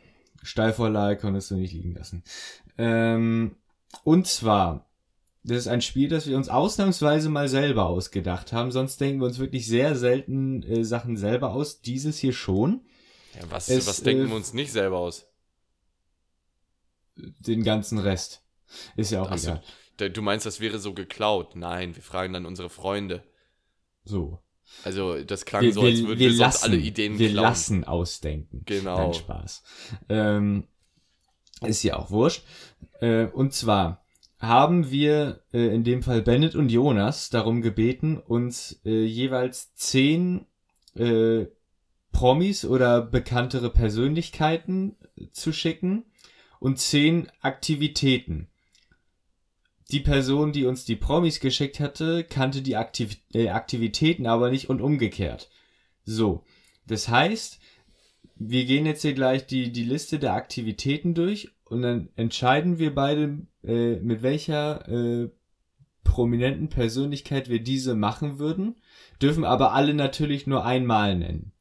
Steilvorlage konntest du nicht liegen lassen. Ähm, und zwar, das ist ein Spiel, das wir uns ausnahmsweise mal selber ausgedacht haben. Sonst denken wir uns wirklich sehr selten äh, Sachen selber aus. Dieses hier schon. Ja, was, Es, was denken äh, wir uns nicht selber aus? Den ganzen Rest. Ist ja auch Ach so. egal. Da- Du meinst, das wäre so geklaut? Nein, wir fragen dann unsere Freunde. So. Also, das klang Wir, so, als würden wir wir, sonst lassen, alle Ideen wir klauen. lassen ausdenken. Genau. Nein, Spaß. Ähm, ist ja auch wurscht. Äh, und zwar haben wir äh, in dem Fall Bennett und Jonas darum gebeten, uns äh, jeweils zehn äh, Promis oder bekanntere Persönlichkeiten zu schicken und zehn Aktivitäten. Die Person, die uns die Promis geschickt hatte, kannte die Aktiv äh, Aktivitäten aber nicht und umgekehrt. So, das heißt, wir gehen jetzt hier gleich die, die Liste der Aktivitäten durch und dann entscheiden wir beide, äh, mit welcher äh, prominenten Persönlichkeit wir diese machen würden, dürfen aber alle natürlich nur einmal nennen.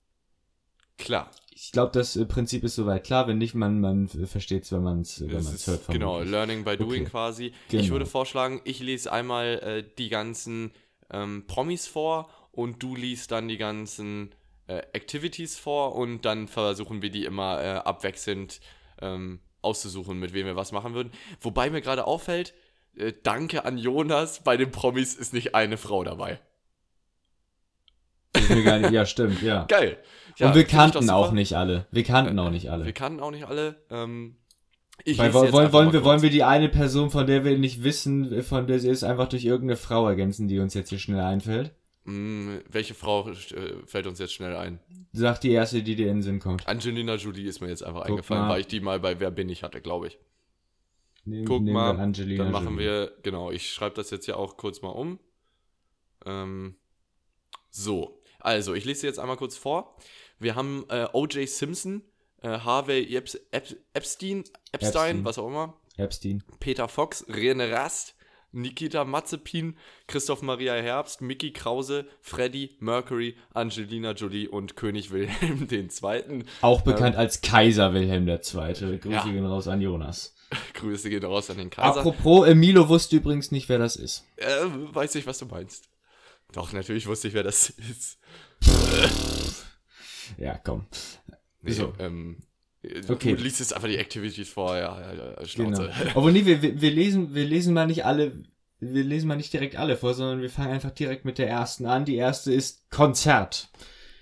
Klar. Ich glaube, das äh, Prinzip ist soweit klar. Wenn nicht, man, man versteht es, wenn man es wenn man's ist, hört. genau, vermutlich. Learning by Doing Okay. quasi. Genau. Ich würde vorschlagen, ich lese einmal äh, die ganzen ähm, Promis vor und du liest dann die ganzen äh, Activities vor und dann versuchen wir die immer äh, abwechselnd ähm, auszusuchen, mit wem wir was machen würden. Wobei mir gerade auffällt, äh, danke an Jonas, bei den Promis ist nicht eine Frau dabei. Nicht, ja, stimmt, ja. Geil. Ja, und wir kannten auch nicht alle. Wir kannten auch nicht alle. Wir kannten auch nicht alle. Ähm, ich Weil, wollen, wollen, wir, kurz. wollen wir die eine Person, von der wir nicht wissen, von der sie ist, einfach durch irgendeine Frau ergänzen, die uns jetzt hier schnell einfällt? Hm, welche Frau äh, fällt uns jetzt schnell ein? Sag die erste, die dir in den Sinn kommt. Angelina Jolie ist mir jetzt einfach Guck eingefallen, mal. weil ich die mal bei Wer bin ich hatte, glaube ich. Nehm, Guck nehmen mal, wir Angelina Dann machen Jolie. wir, genau, ich schreibe das jetzt ja auch kurz mal um. Ähm, so, also ich lese jetzt einmal kurz vor. Wir haben äh, O.J. Simpson, äh, Harvey Epps, Ep, Epstein, Epstein, Epstein. was auch immer, Epstein. Peter Fox, Rene Rast, Nikita Mazepin, Christoph Maria Herbst, Mickey Krause, Freddie Mercury, Angelina Jolie und König Wilhelm II. Auch bekannt als Kaiser Wilhelm II. Grüße Ja. gehen raus an Jonas. Grüße gehen raus an den Kaiser. Apropos, äh, Milo wusste übrigens nicht, wer das ist. Äh, weiß nicht, was du meinst. Doch, natürlich wusste ich, wer das ist. Ja, komm. Nee, So. ähm, Okay. Du liest jetzt einfach die Activities vor, ja, ja, ja Schnauze. Genau. Obwohl, nee, wir, wir, lesen, wir lesen mal nicht alle, wir lesen mal nicht direkt alle vor, sondern wir fangen einfach direkt mit der ersten an. Die erste ist Konzert.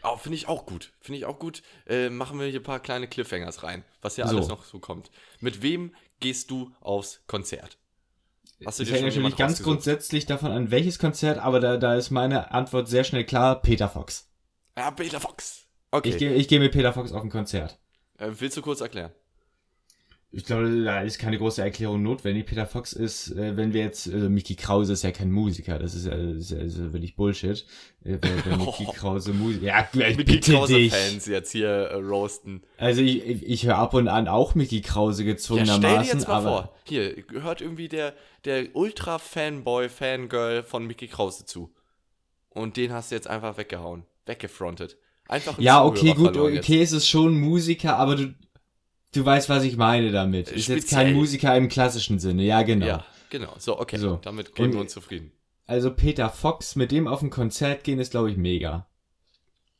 Oh, finde ich auch gut. Finde ich auch gut. Äh, machen wir hier ein paar kleine Cliffhangers rein, was ja So. alles noch so kommt. Mit wem gehst du aufs Konzert? Hast du Ich hänge natürlich ganz grundsätzlich davon an, welches Konzert, aber da, da ist meine Antwort sehr schnell klar, Peter Fox. Ja, Peter Fox. Okay. Ich gehe ich geh mit Peter Fox auf ein Konzert. Äh, willst du kurz erklären? Ich glaube, da ist keine große Erklärung notwendig. Peter Fox ist, äh, wenn wir jetzt, äh, Mickey Krause ist ja kein Musiker, das ist ja, das ist ja, das ist ja wirklich Bullshit. Äh, wenn, wenn Mickey Krause Musiker, ja, ich Mickey. Krause-Fans jetzt hier äh, roasten. Also ich, ich, ich höre ab und an auch Mickey Krause Ja, gezwungenermaßen, stell dir jetzt mal aber vor. Hier, gehört irgendwie der, der Ultra-Fanboy, Fangirl von Mickey Krause zu. Und den hast du jetzt einfach weggehauen. Weggefrontet. Einfach ja, Zuhörer okay, gut, verloren jetzt. okay, es ist schon Musiker, aber du, du weißt, was ich meine damit. Ist jetzt kein Speziell. Musiker im klassischen Sinne, ja, genau. Ja, genau. So, okay. So. Damit geben Und- wir uns zufrieden. Also Peter Fox, mit dem auf ein Konzert gehen, ist, glaube ich, mega.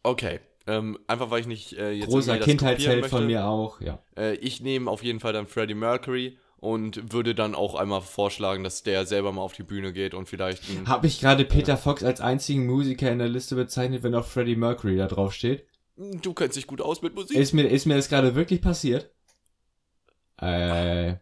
Okay. Ähm, einfach weil ich nicht äh, jetzt Großer Kindheitsheld von mir auch, ja. Äh, ich nehme auf jeden Fall dann Freddie Mercury und würde dann auch einmal vorschlagen, dass der selber mal auf die Bühne geht und vielleicht Habe ich gerade Peter Fox als einzigen Musiker in der Liste bezeichnet, wenn auch Freddie Mercury da drauf steht? du kennst dich gut aus mit Musik. Ist mir, ist mir das gerade wirklich passiert? Äh,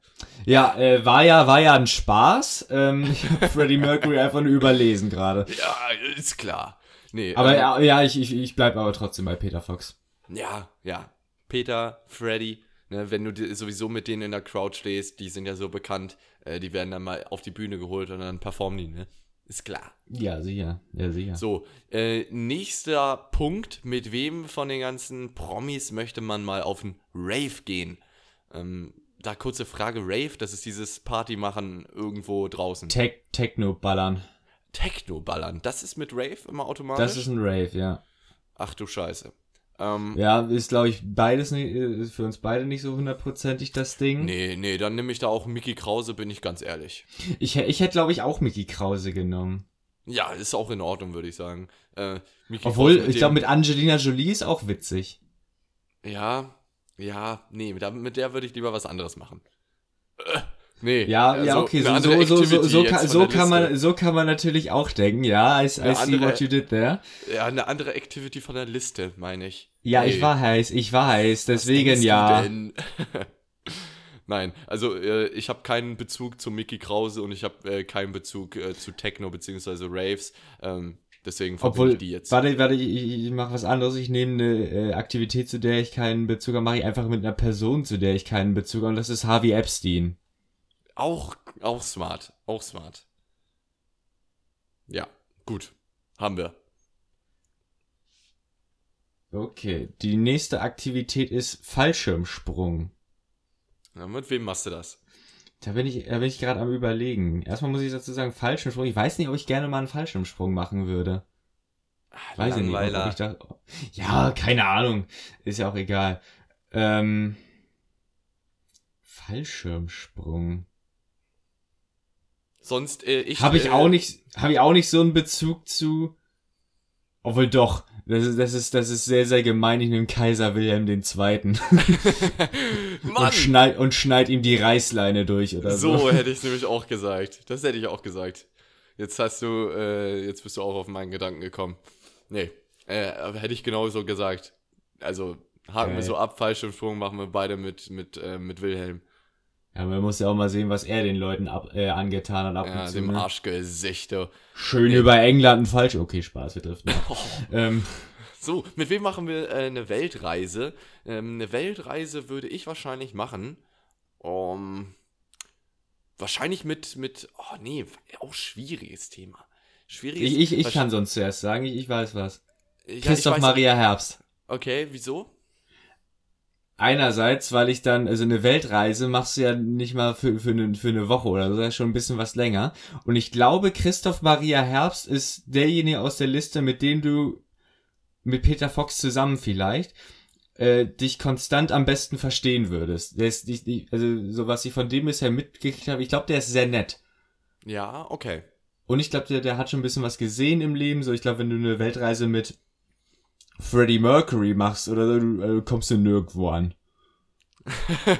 ja, äh, war ja, war ja ein Spaß. Ähm, ich habe Freddie Mercury einfach nur überlesen gerade. ja, ist klar. Nee, Aber ähm, ja, ja, ich, ich, ich bleib aber trotzdem bei Peter Fox. Ja, ja. Peter, Freddy, ne, wenn du sowieso mit denen in der Crowd stehst, die sind ja so bekannt, äh, die werden dann mal auf die Bühne geholt und dann performen die, ne? Ist klar. Ja, sicher. Ja, sicher. So, äh, nächster Punkt. Mit wem von den ganzen Promis möchte man mal auf einen Rave gehen? Ähm, da kurze Frage, Rave, das ist dieses Party machen irgendwo draußen. Tech, Techno ballern. Techno ballern, das ist mit Rave immer automatisch? Das ist ein Rave, ja. Ach du Scheiße. Ähm, Ja, ist, glaube ich, beides nicht, ist für uns beide nicht so hundertprozentig das Ding. Nee, nee, dann nehme ich da auch Mickey Krause, bin ich ganz ehrlich. Ich, ich hätte, glaube ich, auch Mickey Krause genommen. Ja, ist auch in Ordnung, würde ich sagen. Äh, Obwohl, ich glaube, mit Angelina Jolie ist auch witzig. Ja, ja, nee, mit der, mit der würde ich lieber was anderes machen. Äh, Nee. Ja, ja, also okay, so, so, so, so, so, kann, so, kann man, so kann man natürlich auch denken, ja, I, I see andere- what you did there. Ja, eine andere Activity von der Liste, meine ich. Ja, Hey, ich weiß, ich weiß, was deswegen ja. denn? Nein, also äh, ich habe keinen Bezug zu Mickey Krause und ich habe äh, keinen Bezug äh, zu Techno bzw. Raves. Ähm, deswegen verbinde ich die jetzt. warte, warte, ich, ich mache was anderes. Ich nehme eine äh, Aktivität, zu der ich keinen Bezug habe, mache ich einfach mit einer Person, zu der ich keinen Bezug habe. Und das ist Harvey Epstein. Auch, auch smart, auch smart. Ja, gut, haben wir. Okay, die nächste Aktivität ist Fallschirmsprung. Na, mit wem machst du das? Da bin ich, da bin ich gerade am überlegen. Erstmal muss ich dazu sagen, Fallschirmsprung. Ich weiß nicht, ob ich gerne mal einen Fallschirmsprung machen würde. Weiß ich nicht. Ob, ob Langweiler. ich da, ja, keine Ahnung. Ist ja auch egal. Ähm, Fallschirmsprung. Sonst, äh, ich. Habe ich äh, auch nicht, habe ich auch nicht so einen Bezug zu. Obwohl doch, das ist, das ist, das ist sehr, sehr gemein. Ich nehme Kaiser Wilhelm II. Mann! und schneid, und schneid ihm die Reißleine durch oder so. So hätte ich es nämlich auch gesagt. Das hätte ich auch gesagt. Jetzt hast du, äh, jetzt bist du auch auf meinen Gedanken gekommen. Nee, äh, hätte ich genauso gesagt. Also, haken wir Geil. so ab, Fallschirmsprung machen wir beide mit, mit, äh, mit Wilhelm. Ja, man muss ja auch mal sehen, was er den Leuten ab, äh, angetan hat ab Ja, und zu. dem Ne? Arschgesicht. du. Schön über England ein falsch. Okay, Spaß, wir driften. ab. Oh. ähm, So, mit wem machen wir äh, eine Weltreise? Ähm, eine Weltreise würde ich wahrscheinlich machen. Um, wahrscheinlich mit, mit, oh nee, auch schwieriges Thema. Schwieriges ich ich, ich kann sonst zuerst sagen, ich, ich weiß was. Ja, ich Christoph weiß- Maria Herbst. Okay, wieso? Einerseits, weil ich dann, also eine Weltreise machst du ja nicht mal für, für, eine, für eine Woche oder so, das ist schon ein bisschen was länger. Und ich glaube, Christoph Maria Herbst ist derjenige aus der Liste, mit dem du mit Peter Fox zusammen vielleicht äh, dich konstant am besten verstehen würdest. Der ist, nicht- nicht- also so was ich von dem bisher mitgekriegt habe, ich glaube, der ist sehr nett. Ja, okay. Und ich glaube, der, der hat schon ein bisschen was gesehen im Leben. So, ich glaube, wenn du eine Weltreise mit Freddie Mercury machst oder du, äh, kommst du nirgendwo an.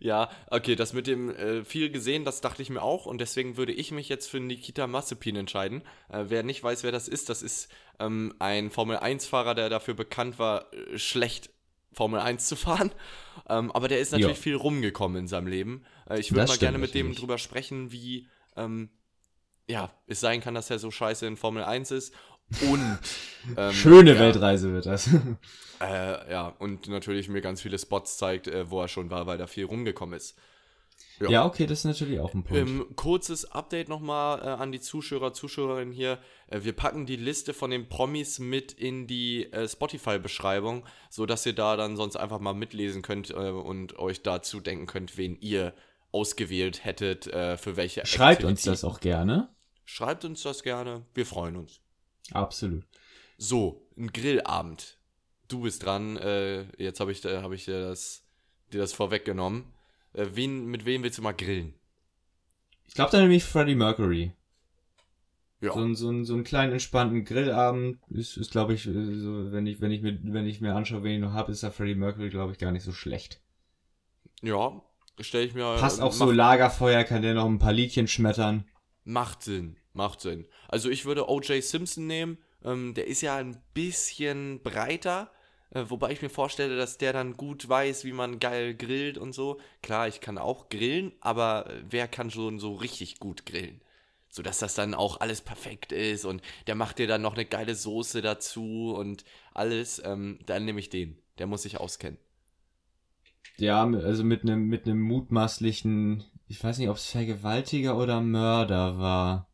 Ja, okay, das mit dem äh, viel gesehen, das dachte ich mir auch und deswegen würde ich mich jetzt für Nikita Mazepin entscheiden. Äh, wer nicht weiß, wer das ist, das ist ähm, ein Formel-1-Fahrer, der dafür bekannt war, äh, schlecht Formel 1 zu fahren. Ähm, aber der ist natürlich Ja. viel rumgekommen in seinem Leben. Äh, ich würde mal gerne mit dem drüber sprechen, wie ähm, ja, es sein kann, dass er so scheiße in Formel 1 ist. Und ähm, Schöne ja, Weltreise wird das. Äh, ja, und natürlich mir ganz viele Spots zeigt, äh, wo er schon war, weil da viel rumgekommen ist. Ja. ja, okay, das ist natürlich auch ein Punkt. Ähm, kurzes Update nochmal äh, an die Zuschauer, Zuschauerinnen hier. Äh, wir packen die Liste von den Promis mit in die äh, Spotify-Beschreibung, sodass ihr da dann sonst einfach mal mitlesen könnt äh, und euch dazu denken könnt, wen ihr ausgewählt hättet, äh, für welche Schreibt uns Activity. das auch gerne. Schreibt uns das gerne. Wir freuen uns. Absolut. So, ein Grillabend. Du bist dran. Äh, jetzt habe ich, äh, hab ich dir, das, dir das vorweggenommen. Äh, wen, mit wem willst du mal grillen? Ich glaube, da nehme ich Freddie Mercury. Ja. So, ein- so, ein- so einen kleinen entspannten Grillabend ist, ist glaube ich, äh, so, wenn ich, wenn ich mir, wenn ich mir anschaue, wen ich noch habe, ist da Freddie Mercury, glaube ich, gar nicht so schlecht. Ja, stelle ich mir. Passt auch so macht, Lagerfeuer, kann der noch ein paar Liedchen schmettern. Macht Sinn, macht Sinn. Also ich würde O.J. Simpson nehmen. Ähm, der ist ja ein bisschen breiter. Äh, wobei ich mir vorstelle, dass der dann gut weiß, wie man geil grillt und so. Klar, ich kann auch grillen, aber äh, wer kann schon so richtig gut grillen? Sodass das dann auch alles perfekt ist und der macht dir dann noch eine geile Soße dazu und alles. Ähm, dann nehme ich den. Der muss sich auskennen. Ja, also mit einem mit einem mutmaßlichen, ich weiß nicht, ob es Vergewaltiger oder Mörder war.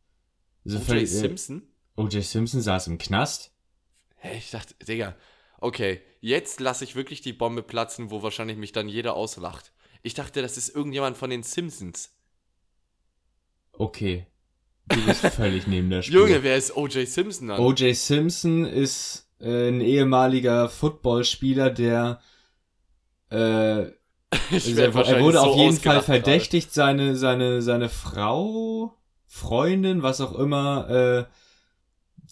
O.J. Äh, Simpson? O.J. Simpson saß im Knast. Hä, ich dachte, Digga, okay, jetzt lasse ich wirklich die Bombe platzen, wo wahrscheinlich mich dann jeder auslacht. Ich dachte, das ist irgendjemand von den Simpsons. Okay. Du bist völlig neben der Spur. Junge, wer ist O.J. Simpson dann? O.J. Simpson ist äh, ein ehemaliger Footballspieler, der äh, ich also er, er wurde so auf jeden Fall verdächtigt, seine seine seine Frau, Freundin, was auch immer, äh,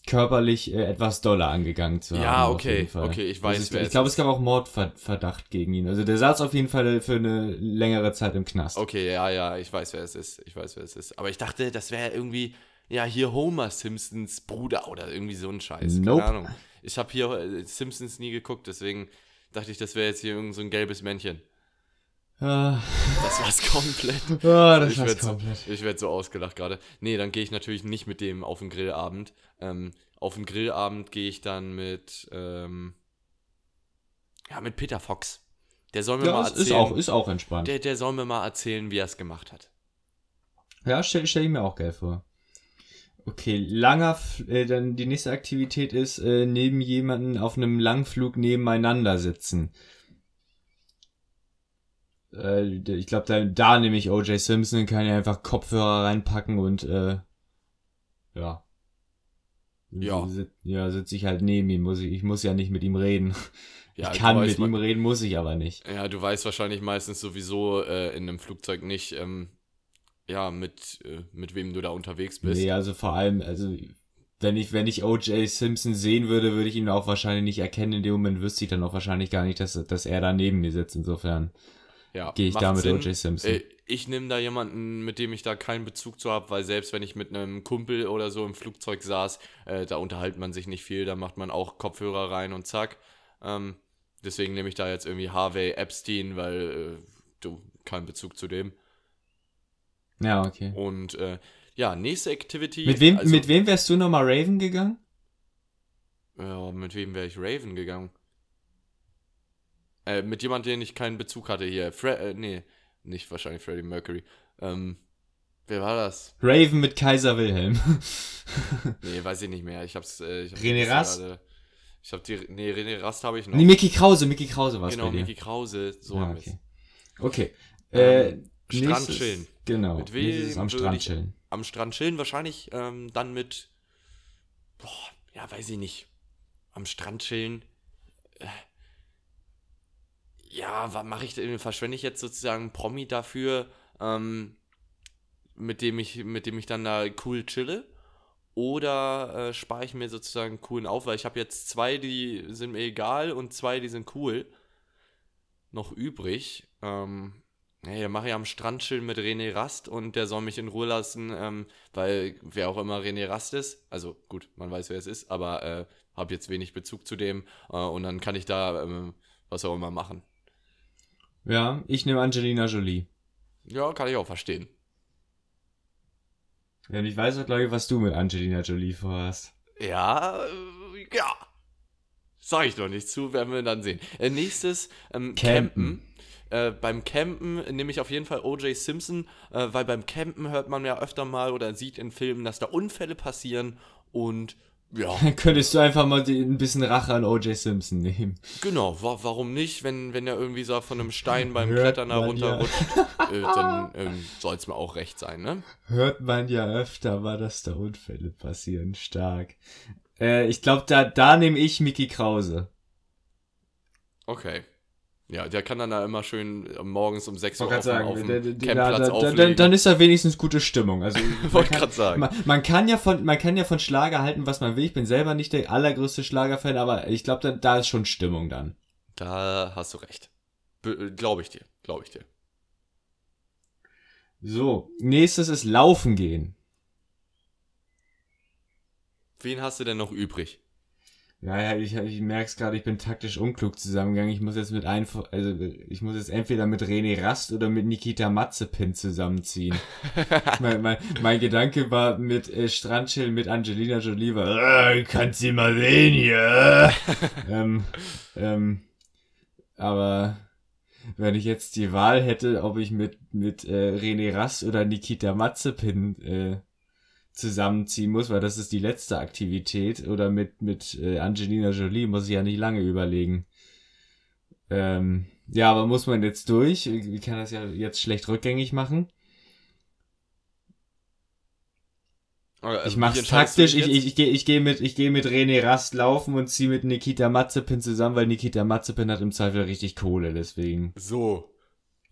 körperlich äh, etwas doller angegangen zu haben. Ja, okay, okay, ich weiß, ich, wer ich glaube, ist. es gab auch Mordverdacht gegen ihn. Also der saß auf jeden Fall für eine längere Zeit im Knast. Okay, ja, ja, ich weiß, wer es ist. Ich weiß, wer es ist. Aber ich dachte, das wäre irgendwie, ja, hier Homer Simpsons Bruder oder irgendwie so ein Scheiß. Nope. Keine Ahnung. Ich habe hier äh, Simpsons nie geguckt, deswegen dachte ich, das wäre jetzt hier irgend so ein gelbes Männchen. Ah, Das war's komplett. ah, das ich war's komplett. So, ich werde so ausgelacht gerade. Nee, dann gehe ich natürlich nicht mit dem auf den Grillabend. Ähm, auf den Grillabend gehe ich dann mit, ähm, ja, mit Peter Fox. Der soll mir Ja, mal erzählen. ist auch, ist auch entspannt. der, der soll mir mal erzählen, wie er es gemacht hat. Ja, stelle stell ich mir auch geil vor. Okay, langer, F- äh, dann die nächste Aktivität ist, äh, neben jemanden auf einem Langflug nebeneinander sitzen. Äh, ich glaube, da, da nehme ich O.J. Simpson, kann ja einfach Kopfhörer reinpacken und, äh, ja. Ja. Ja, sitze ich halt neben ihm, muss ich, ich muss ja nicht mit ihm reden. Ja, ich kann mit ihm reden, muss ich aber nicht. Ja, du weißt wahrscheinlich meistens sowieso äh, in einem Flugzeug nicht, ähm, ja, mit, äh, mit wem du da unterwegs bist. Nee, also vor allem, also wenn ich, wenn ich O.J. Simpson sehen würde, würde ich ihn auch wahrscheinlich nicht erkennen. In dem Moment wüsste ich dann auch wahrscheinlich gar nicht, dass, dass er da neben mir sitzt. Insofern ja, gehe ich da mit. O.J. Simpson. Äh, ich nehme da jemanden, mit dem ich da keinen Bezug zu habe, weil selbst wenn ich mit einem Kumpel oder so im Flugzeug saß, äh, da unterhält man sich nicht viel, da macht man auch Kopfhörer rein und zack. Ähm, deswegen nehme ich da jetzt irgendwie Harvey Epstein, weil äh, du keinen Bezug zu dem. ja, okay. Und äh, ja, nächste Activity. Mit wem, also- mit wem wärst du nochmal Raven gegangen? Ja, mit wem wäre ich Raven gegangen? Äh, mit jemandem, den ich keinen Bezug hatte hier. Fre äh, nee, nicht wahrscheinlich Freddie Mercury. Ähm, wer war das? Raven mit Kaiser Wilhelm. Nee, weiß ich nicht mehr. Ich hab's. Äh, ich hab René Rast? gerade- Ich hab die. Nee, René Rast habe ich noch. nee, Mickey Krause, Mickey Krause war es genau. Mickey Krause. So ja, haben wir's. okay. Okay. Ähm, Äh, Strand nächstes- chillen. Genau. Mit wem am Strand chillen. Am Strand chillen, wahrscheinlich ähm, dann mit. Boah, ja, weiß ich nicht. Am Strand chillen. Äh, ja, was mache ich denn? Verschwende ich jetzt sozusagen Promi dafür, ähm, mit dem ich, mit dem ich dann da cool chille? Oder äh, spare ich mir sozusagen coolen auf, weil ich habe jetzt zwei, die sind mir egal und zwei, die sind cool. Noch übrig. Ähm, Hey, mache ich am Strand chillen mit René Rast und der soll mich in Ruhe lassen, ähm, weil wer auch immer René Rast ist, also gut, man weiß, wer es ist, aber äh, habe jetzt wenig Bezug zu dem äh, und dann kann ich da ähm, was auch immer machen. Ja, ich nehme Angelina Jolie. Ja, kann ich auch verstehen. Ja, und ich weiß auch, glaube ich, was du mit Angelina Jolie vorhast. Ja, äh, ja. Sag ich noch nicht zu, werden wir dann sehen. Äh, nächstes, ähm, Campen. Campen. Äh, beim Campen nehme ich auf jeden Fall O.J. Simpson, äh, weil beim Campen hört man ja öfter mal oder sieht in Filmen, dass da Unfälle passieren und ja, Dann könntest du einfach mal ein bisschen Rache an O.J. Simpson nehmen. genau, wa warum nicht, wenn, wenn er irgendwie so von einem Stein beim Hört Klettern man ja. äh, dann ähm, soll es mir auch recht sein, ne? Hört man ja öfter mal, dass da Unfälle passieren. Stark. Äh, ich glaube, da, da nehme ich Mickey Krause. Okay. Ja, der kann dann da immer schön äh, morgens um 6 Uhr auf, auf dem Campplatz da- dann, ist da wenigstens gute Stimmung. Also, man Wollte kann- gerade sagen. Man, man kann ja von man kann ja von Schlager halten, was man will. Ich bin selber nicht der allergrößte Schlagerfan, aber ich glaube, da, da ist schon Stimmung dann. Da hast du recht. Glaube ich dir, glaube ich dir. So, nächstes ist Laufen gehen. Wen hast du denn noch übrig? Ja, ja, ich, ich merke es gerade, ich bin taktisch unklug zusammengegangen. Ich muss jetzt mit ein, also ich muss jetzt entweder mit René Rast oder mit Nikita Matzepin zusammenziehen. mein, mein, mein Gedanke war mit äh, Strandchill mit Angelina Jolie war, äh, kannst sie mal sehen hier. ähm, ähm, aber wenn ich jetzt die Wahl hätte, ob ich mit mit äh, René Rast oder Nikita Matzepin äh, zusammenziehen muss, weil das ist die letzte Aktivität, oder mit, mit äh, Angelina Jolie muss ich ja nicht lange überlegen. Ähm, ja, aber muss man jetzt durch? Ich kann das ja jetzt schlecht rückgängig machen. Oder, Ich mach's taktisch, ich, ich, ich gehe ich geh mit, ich geh mit René Rast laufen und zieh mit Nikita Matzepin zusammen, weil Nikita Matzepin hat im Zweifel richtig Kohle, deswegen So.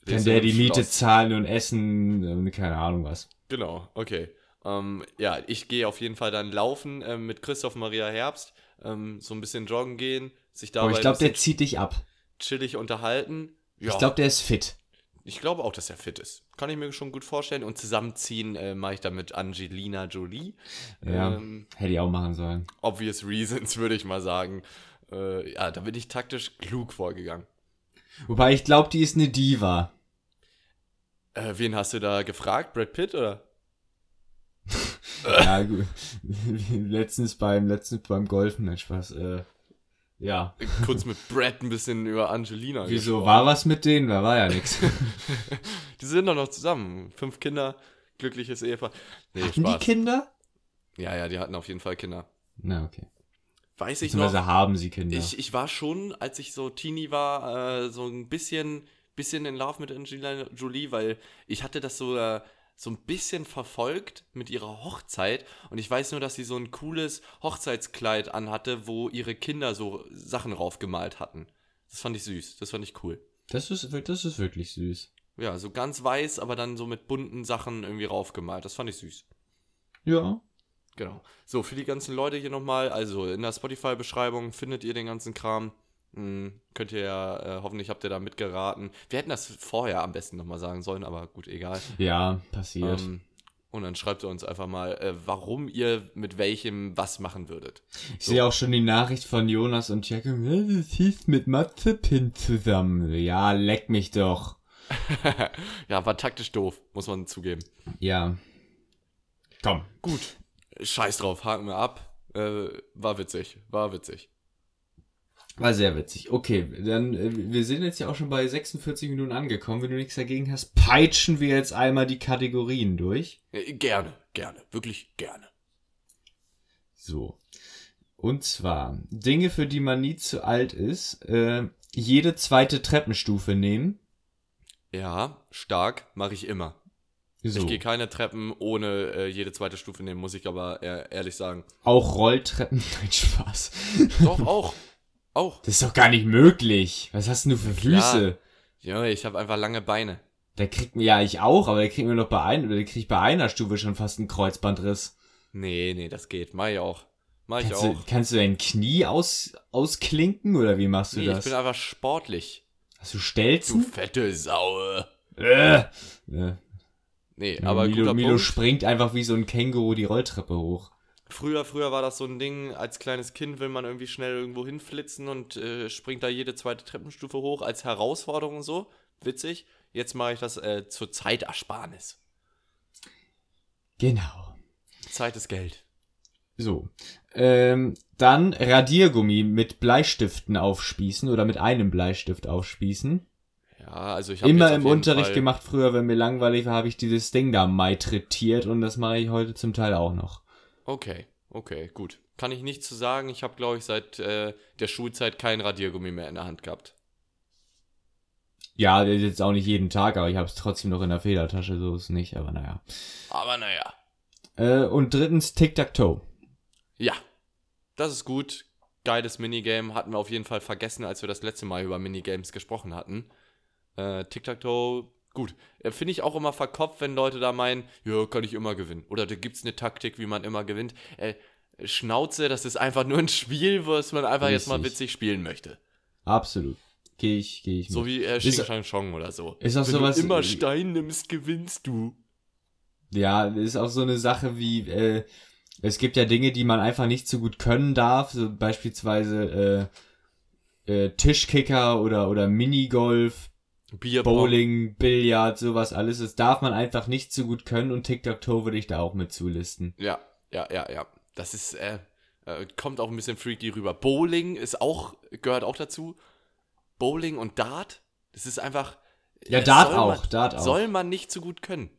kann der die Miete zahlen und essen und keine Ahnung was. Genau, okay. Ähm, ja, ich gehe auf jeden Fall dann laufen äh, mit Christoph Maria Herbst, ähm, so ein bisschen joggen gehen, sich dabei Aber ich glaube, der zieht dich ab. chillig unterhalten. Ja, Ich glaube, der ist fit. ich glaube auch, dass er fit ist. Kann ich mir schon gut vorstellen. Und zusammenziehen äh, mache ich dann mit Angelina Jolie. Ja, Ähm, hätte ich auch machen sollen. obvious reasons, würde ich mal sagen. Äh, ja, da bin ich taktisch klug vorgegangen. Wobei ich glaube, die ist eine Diva. Äh, wen hast du da gefragt? Brad Pitt oder? Ja, gut. letztens beim, letztens beim Golfen, nein, Spaß. Äh, ja. Kurz mit Brad ein bisschen über Angelina Wieso gesprochen. war was mit denen? Da war ja nichts. Die sind doch noch zusammen. Fünf Kinder, glückliches Ehepaar. Nee, Hatten die Spaß. Kinder? Ja, ja, die hatten auf jeden Fall Kinder. Na, okay. Weiß ich noch. Haben sie Kinder. Ich, ich war schon, als ich so Teenie war, äh, so ein bisschen, bisschen in Love mit Angelina Jolie, weil ich hatte das so, äh, so ein bisschen verfolgt mit ihrer Hochzeit und ich weiß nur, dass sie so ein cooles Hochzeitskleid anhatte, wo ihre Kinder so Sachen raufgemalt hatten. Das fand ich süß, das fand ich cool. das, ist, das ist wirklich süß. Ja, so ganz weiß, aber dann so mit bunten Sachen irgendwie raufgemalt. Das fand ich süß. Ja. Genau. So, für die ganzen Leute hier nochmal, also in der Spotify-Beschreibung findet ihr den ganzen Kram. Hm, könnt ihr ja, äh, hoffentlich habt ihr da mitgeraten. Wir hätten das vorher am besten nochmal sagen sollen, aber gut, egal. Ja, passiert. Ähm, und dann schreibt ihr uns einfach mal, äh, warum ihr mit welchem was machen würdet. ich sehe auch schon die Nachricht von Jonas und Jack. Das hieß mit Matzepin zusammen. Ja, leck mich doch. ja, war taktisch doof, muss man zugeben. Ja. Komm. Gut. Scheiß drauf, haken wir ab. Äh, war witzig, war witzig. War sehr witzig. Okay, dann, äh, wir sind jetzt ja auch schon bei 46 Minuten angekommen. Wenn du nichts dagegen hast, peitschen wir jetzt einmal die Kategorien durch. Äh, gerne, gerne, wirklich gerne. So. Und zwar, Dinge, für die man nie zu alt ist, äh, jede zweite Treppenstufe nehmen. Ja, stark, mache ich immer. So. Ich gehe keine Treppen ohne äh, jede zweite Stufe nehmen, muss ich aber ehr- ehrlich sagen. Auch Rolltreppen. Nein, Spaß. Doch, auch. Auch. Das ist doch gar nicht möglich. Was hast denn du für. Füße? Junge, ich habe einfach lange Beine. Der kriegt mir, ja, ich auch, aber der kriegt mir noch bei ein, oder der kriegt bei einer Stufe schon fast einen Kreuzbandriss. Nee, nee, das geht. Mach ich auch. Mach ich Kannst auch. du, kannst du dein Knie aus, ausklinken, oder wie machst du Nee, ich das? bin einfach sportlich. Hast du Du Stelzen? fette Sau. Äh. Ja. Nee, aber Milo, guter Milo Punkt. springt einfach wie so ein Känguru die Rolltreppe hoch. Früher, früher war das so ein Ding, als kleines Kind will man irgendwie schnell irgendwo hinflitzen und äh, springt da jede zweite Treppenstufe hoch als Herausforderung und so. Witzig. Jetzt mache ich das äh, zur Zeitersparnis. Genau. Zeit ist Geld. So. Ähm, dann Radiergummi mit Bleistiften aufspießen oder mit einem Bleistift aufspießen. Ja, also ich habe Immer im Unterricht Fall, gemacht, früher, wenn mir langweilig war, habe ich dieses Ding da malträtiert und das mache ich heute zum Teil auch noch. Okay, okay, gut. Kann ich nichts zu sagen. Ich habe, glaube ich, seit äh, der Schulzeit kein Radiergummi mehr in der Hand gehabt. Ja, jetzt auch nicht jeden Tag, aber ich habe es trotzdem noch in der Federtasche, so ist es nicht, aber naja. Aber naja. Äh, und drittens Tic-Tac-Toe. Ja, das ist gut. Geiles Minigame. Hatten wir auf jeden Fall vergessen, als wir das letzte Mal über Minigames gesprochen hatten. Äh, Tic-Tac-Toe, gut. Äh, Finde ich auch immer verkopft, wenn Leute da meinen, ja, kann ich immer gewinnen. Oder da gibt es eine Taktik, wie man immer gewinnt. Äh, Schnauze, das ist einfach nur ein Spiel, was man einfach jetzt mal Richtig. witzig spielen möchte. Absolut. Gehe ich, gehe ich So mit. wie äh, Xing Shang Chong oder so. ist auch Wenn sowas- du immer Stein nimmst, gewinnst du. Ja, ist auch so eine Sache wie, äh, es gibt ja Dinge, die man einfach nicht so gut können darf, so beispielsweise äh, äh, Tischkicker oder, oder Minigolf, Bierpong. Bowling, Billard, sowas alles. Das darf man einfach nicht so gut können und Tic-Tac-Toe würde ich da auch mit zulisten. Ja, ja, ja, ja. Das ist, äh, äh, kommt auch ein bisschen freaky rüber. Bowling ist auch, gehört auch dazu. Bowling und Dart, das ist einfach. Ja, das Dart auch, man, Dart auch. Soll man nicht so gut können.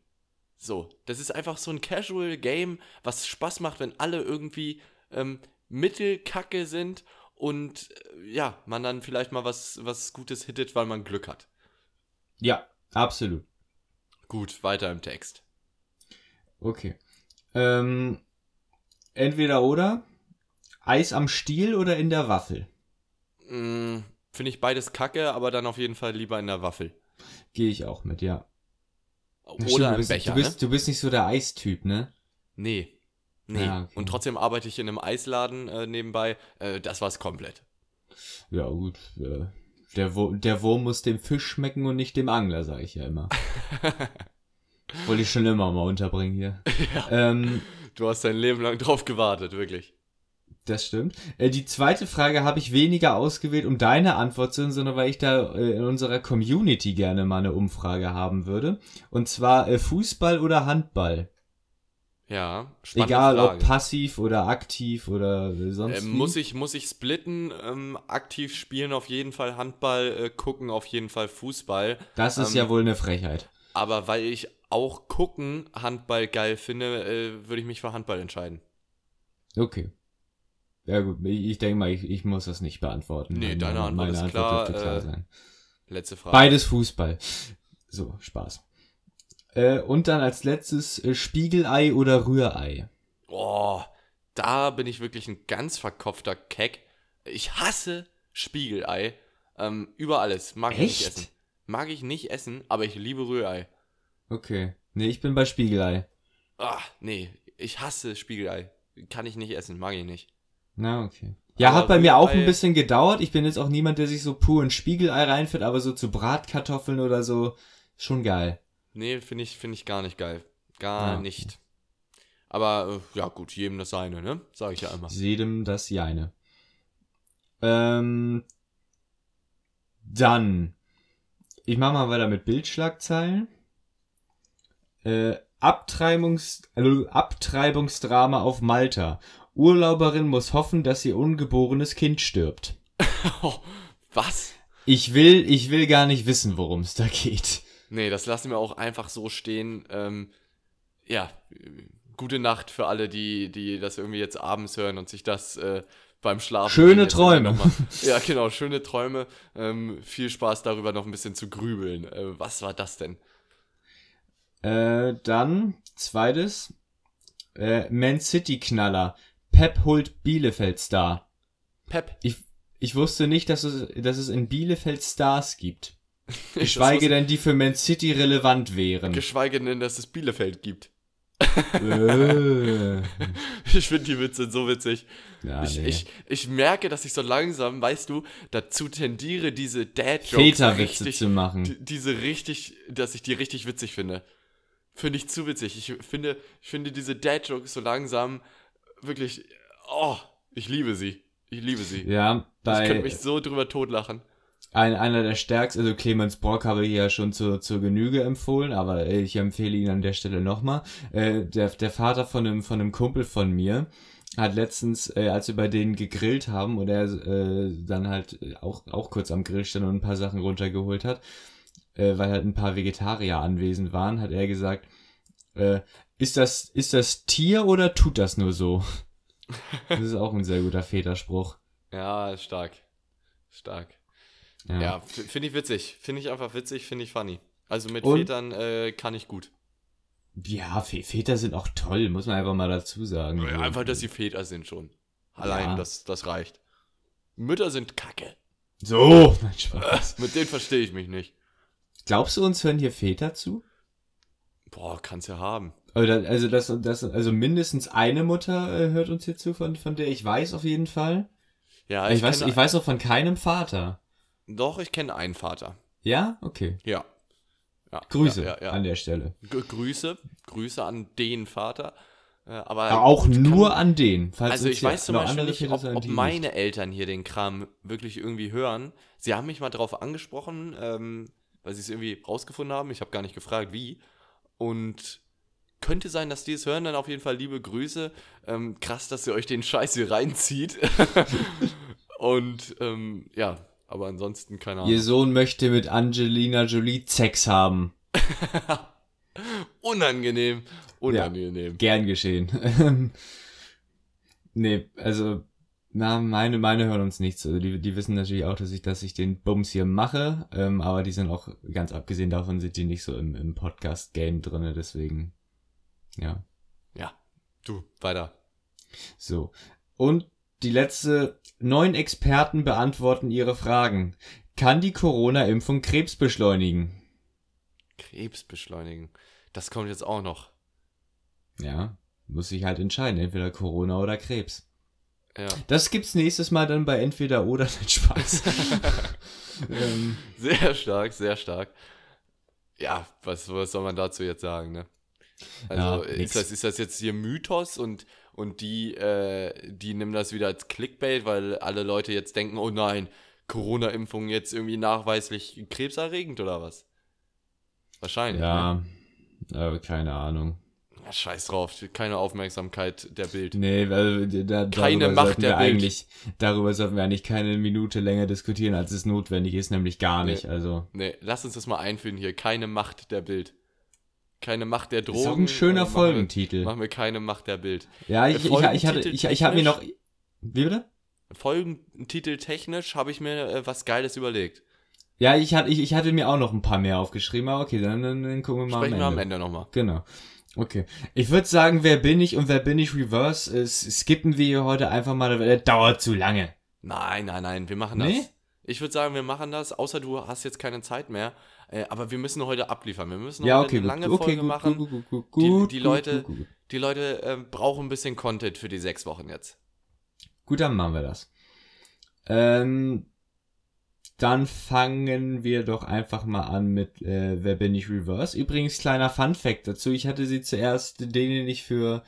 So, das ist einfach so ein Casual Game, was Spaß macht, wenn alle irgendwie ähm, Mittelkacke sind und äh, ja, man dann vielleicht mal was, was Gutes hittet, weil man Glück hat. Ja, absolut. Gut, weiter im Text. Okay. Ähm, entweder oder. Eis am Stiel oder in der Waffel? Mm, Finde ich beides kacke, aber dann auf jeden Fall lieber in der Waffel. Gehe ich auch mit, ja. Oder Stimmt, du im bist, Becher, du bist, ne? du bist nicht so der Eistyp, ne? Nee. Nee. Ja, okay. Und trotzdem arbeite ich in einem Eisladen äh, nebenbei. Äh, das war's komplett. Ja, gut. Äh, der, Wurm, der Wurm muss dem Fisch schmecken und nicht dem Angler, sage ich ja immer. Wollte ich schon immer mal unterbringen hier. Ähm, Du hast dein Leben lang drauf gewartet, wirklich. das stimmt. Äh, die zweite Frage habe ich weniger ausgewählt, um deine Antwort zu hören, sondern weil ich da äh, in unserer Community gerne mal eine Umfrage haben würde. Und zwar äh, Fußball oder Handball. Ja, Egal Frage. ob passiv oder aktiv oder äh, sonst. Wie. muss, ich, muss ich splitten? Ähm, aktiv spielen auf jeden Fall Handball, äh, gucken auf jeden Fall Fußball. das ist ähm, ja wohl eine Frechheit. Aber weil ich auch gucken Handball geil finde, äh, würde ich mich für Handball entscheiden. Okay. Ja gut, ich, denke mal, ich, ich muss das nicht beantworten. Nee, deine Antwort meine ist Antwort klar, dürfte klar äh, sein. Letzte Frage. Beides Fußball. So, Spaß. Äh, und dann als letztes äh, Spiegelei oder Rührei. Oh, da bin ich wirklich ein ganz verkopfter Keck. Ich hasse Spiegelei. Ähm, über alles. Mag ich nicht Echt? essen. Mag ich nicht essen, aber ich liebe Rührei. Okay. Nee, ich bin bei Spiegelei. Ah, nee, ich hasse Spiegelei. Kann ich nicht essen, mag ich nicht. Na, okay. Ja, Aber hat bei mir auch ein bisschen gedauert. Ich bin jetzt auch niemand, der sich so pur in Spiegelei reinfährt, aber so zu Bratkartoffeln oder so, schon geil. Nee, finde ich, find ich gar nicht geil. Gar okay. nicht. Aber äh, ja, gut, jedem das seine, ne? Sag ich ja immer. Jedem das Jeine. Ähm, dann, ich mach mal weiter mit Bildschlagzeilen. Äh, Abtreibungs, also Abtreibungsdrama auf Malta. Urlauberin muss hoffen, dass ihr ungeborenes Kind stirbt. Was? Ich will, ich will gar nicht wissen, worum es da geht. Nee, das lassen wir auch einfach so stehen. Ähm, ja, gute Nacht für alle, die, die das irgendwie jetzt abends hören und sich das äh, beim Schlafen. Schöne Träume. Ja, genau, schöne Träume. Ähm, viel Spaß darüber noch ein bisschen zu grübeln. Äh, was war das denn? Äh, dann, zweites, äh, Man City Knaller. Pep holt Bielefeld Star. Pep. Ich, ich wusste nicht, dass es, dass es in Bielefeld Stars gibt. Geschweige denn, die für Man City relevant wären. Geschweige denn, dass es Bielefeld gibt. äh. Ich finde die Witze so witzig. ja, ich, nee. ich, ich merke, dass ich so langsam, weißt du, dazu tendiere, diese Dad-Jokes richtig, zu machen. die- diese richtig, dass ich die richtig witzig finde. Finde ich zu witzig. Ich finde, ich finde diese Dad-Jokes so langsam wirklich, oh, ich liebe sie. Ich liebe sie. Ja, ich könnte bei mich so drüber totlachen. Ein, einer der stärksten, also Clemens Brock habe ich ja schon zur, zur Genüge empfohlen, aber ich empfehle ihn an der Stelle nochmal. Äh, der, der Vater von einem, von einem Kumpel von mir hat letztens, äh, als wir bei denen gegrillt haben und er äh, dann halt auch, auch kurz am Grill stand und ein paar Sachen runtergeholt hat, äh, weil halt ein paar Vegetarier anwesend waren, hat er gesagt, äh, ist das, ist das Tier oder tut das nur so? Das ist auch ein sehr guter Väterspruch. Ja, stark. Stark. Ja, f- finde ich witzig. Finde ich einfach witzig, finde ich funny. Also mit Und- Vätern äh, kann ich gut. Ja, Vä- Väter sind auch toll, muss man einfach mal dazu sagen. Ja, einfach, dass sie Väter sind schon. Allein, Ja. das, das reicht. Mütter sind kacke. So, nein, Spaß. Mit denen verstehe ich mich nicht. Glaubst du, uns hören hier Väter zu? Boah, kann's ja haben. Also, das, das, also mindestens eine Mutter äh, hört uns hier zu, von, von der ich weiß auf jeden Fall. Ja, Ich, weiß, kenne- ich weiß auch von keinem Vater. Doch, ich kenne einen Vater. Ja? Okay. Ja. ja Grüße Ja, ja, an der Stelle. G Grüße. Grüße an den Vater. Äh, aber Aber auch nur kann- an den. Falls Also ich weiß zum Beispiel nicht, ob, ob meine Eltern hier den Kram wirklich irgendwie hören. Sie haben mich mal drauf angesprochen, ähm, weil sie es irgendwie rausgefunden haben. Ich habe gar nicht gefragt, wie. Und könnte sein, dass die es hören. Dann auf jeden Fall liebe Grüße. Ähm, krass, dass ihr euch den Scheiß hier reinzieht. Und ähm, ja, aber ansonsten keine Ahnung. Ihr Sohn möchte mit Angelina Jolie Sex haben. Unangenehm. Unangenehm. Gern geschehen. Nee, also, na, meine, meine hören uns nichts. Also die, die wissen natürlich auch, dass ich, dass ich den Bums hier mache, ähm, aber die sind auch, ganz abgesehen davon, sind die nicht so im, im Podcast-Game drinne, deswegen, ja, Ja, du, weiter. so. Und die letzte, neun Experten beantworten ihre Fragen. Kann die Corona-Impfung Krebs beschleunigen? Krebs beschleunigen. Das kommt jetzt auch noch. Ja. muss sich halt entscheiden, entweder Corona oder Krebs. Ja. Das gibt's nächstes Mal dann bei entweder oder den Spaß. ähm, Sehr stark, sehr stark. Ja, was, was soll man dazu jetzt sagen, ne? Also Ja, ist, das, ist das jetzt hier Mythos und, und die, äh, die nehmen das wieder als Clickbait, weil alle Leute jetzt denken, oh nein, Corona-Impfung jetzt irgendwie nachweislich krebserregend oder was? Wahrscheinlich. Ne? ja, äh, keine Ahnung. Ja, scheiß drauf, keine Aufmerksamkeit der Bild. Nee, also da, Keine darüber Macht sollten der wir Bild. eigentlich, darüber sollten wir eigentlich keine Minute länger diskutieren, als es notwendig ist, nämlich gar Nee. nicht. Also Nee, lass uns das mal einführen hier. Keine Macht der Bild. Keine Macht der Drogen. ist auch ein schöner äh, Folgentitel. Wir, machen wir keine Macht der Bild. ja, ich, ich, ich, hatte, ich, ich habe mir noch. Wie bitte? Folgentitel technisch habe ich mir äh, was Geiles überlegt. Ja, ich hatte, ich, ich hatte mir auch noch ein paar mehr aufgeschrieben, aber okay, dann, dann, dann gucken wir mal Sprechen am wir Ende. am Ende nochmal. Genau. Okay. Ich würde sagen, wer bin ich und wer bin ich Reverse? Es skippen wir hier heute einfach mal, weil das dauert zu lange. Nein, nein, nein, wir machen das. Nee? Ich würde sagen, wir machen das, außer du hast jetzt keine Zeit mehr. Äh, aber wir müssen heute abliefern. Wir müssen Ja, heute okay, eine gut. lange okay, Folge gut, machen. gut, gut, gut, Die- die Leute-. Die Leute äh, brauchen ein bisschen Content für die sechs Wochen jetzt. gut, dann machen wir das. Ähm, dann fangen wir doch einfach mal an mit äh, Wer bin ich Reverse. Übrigens, kleiner Fun Fact dazu. Ich hatte sie zuerst, den, den ich für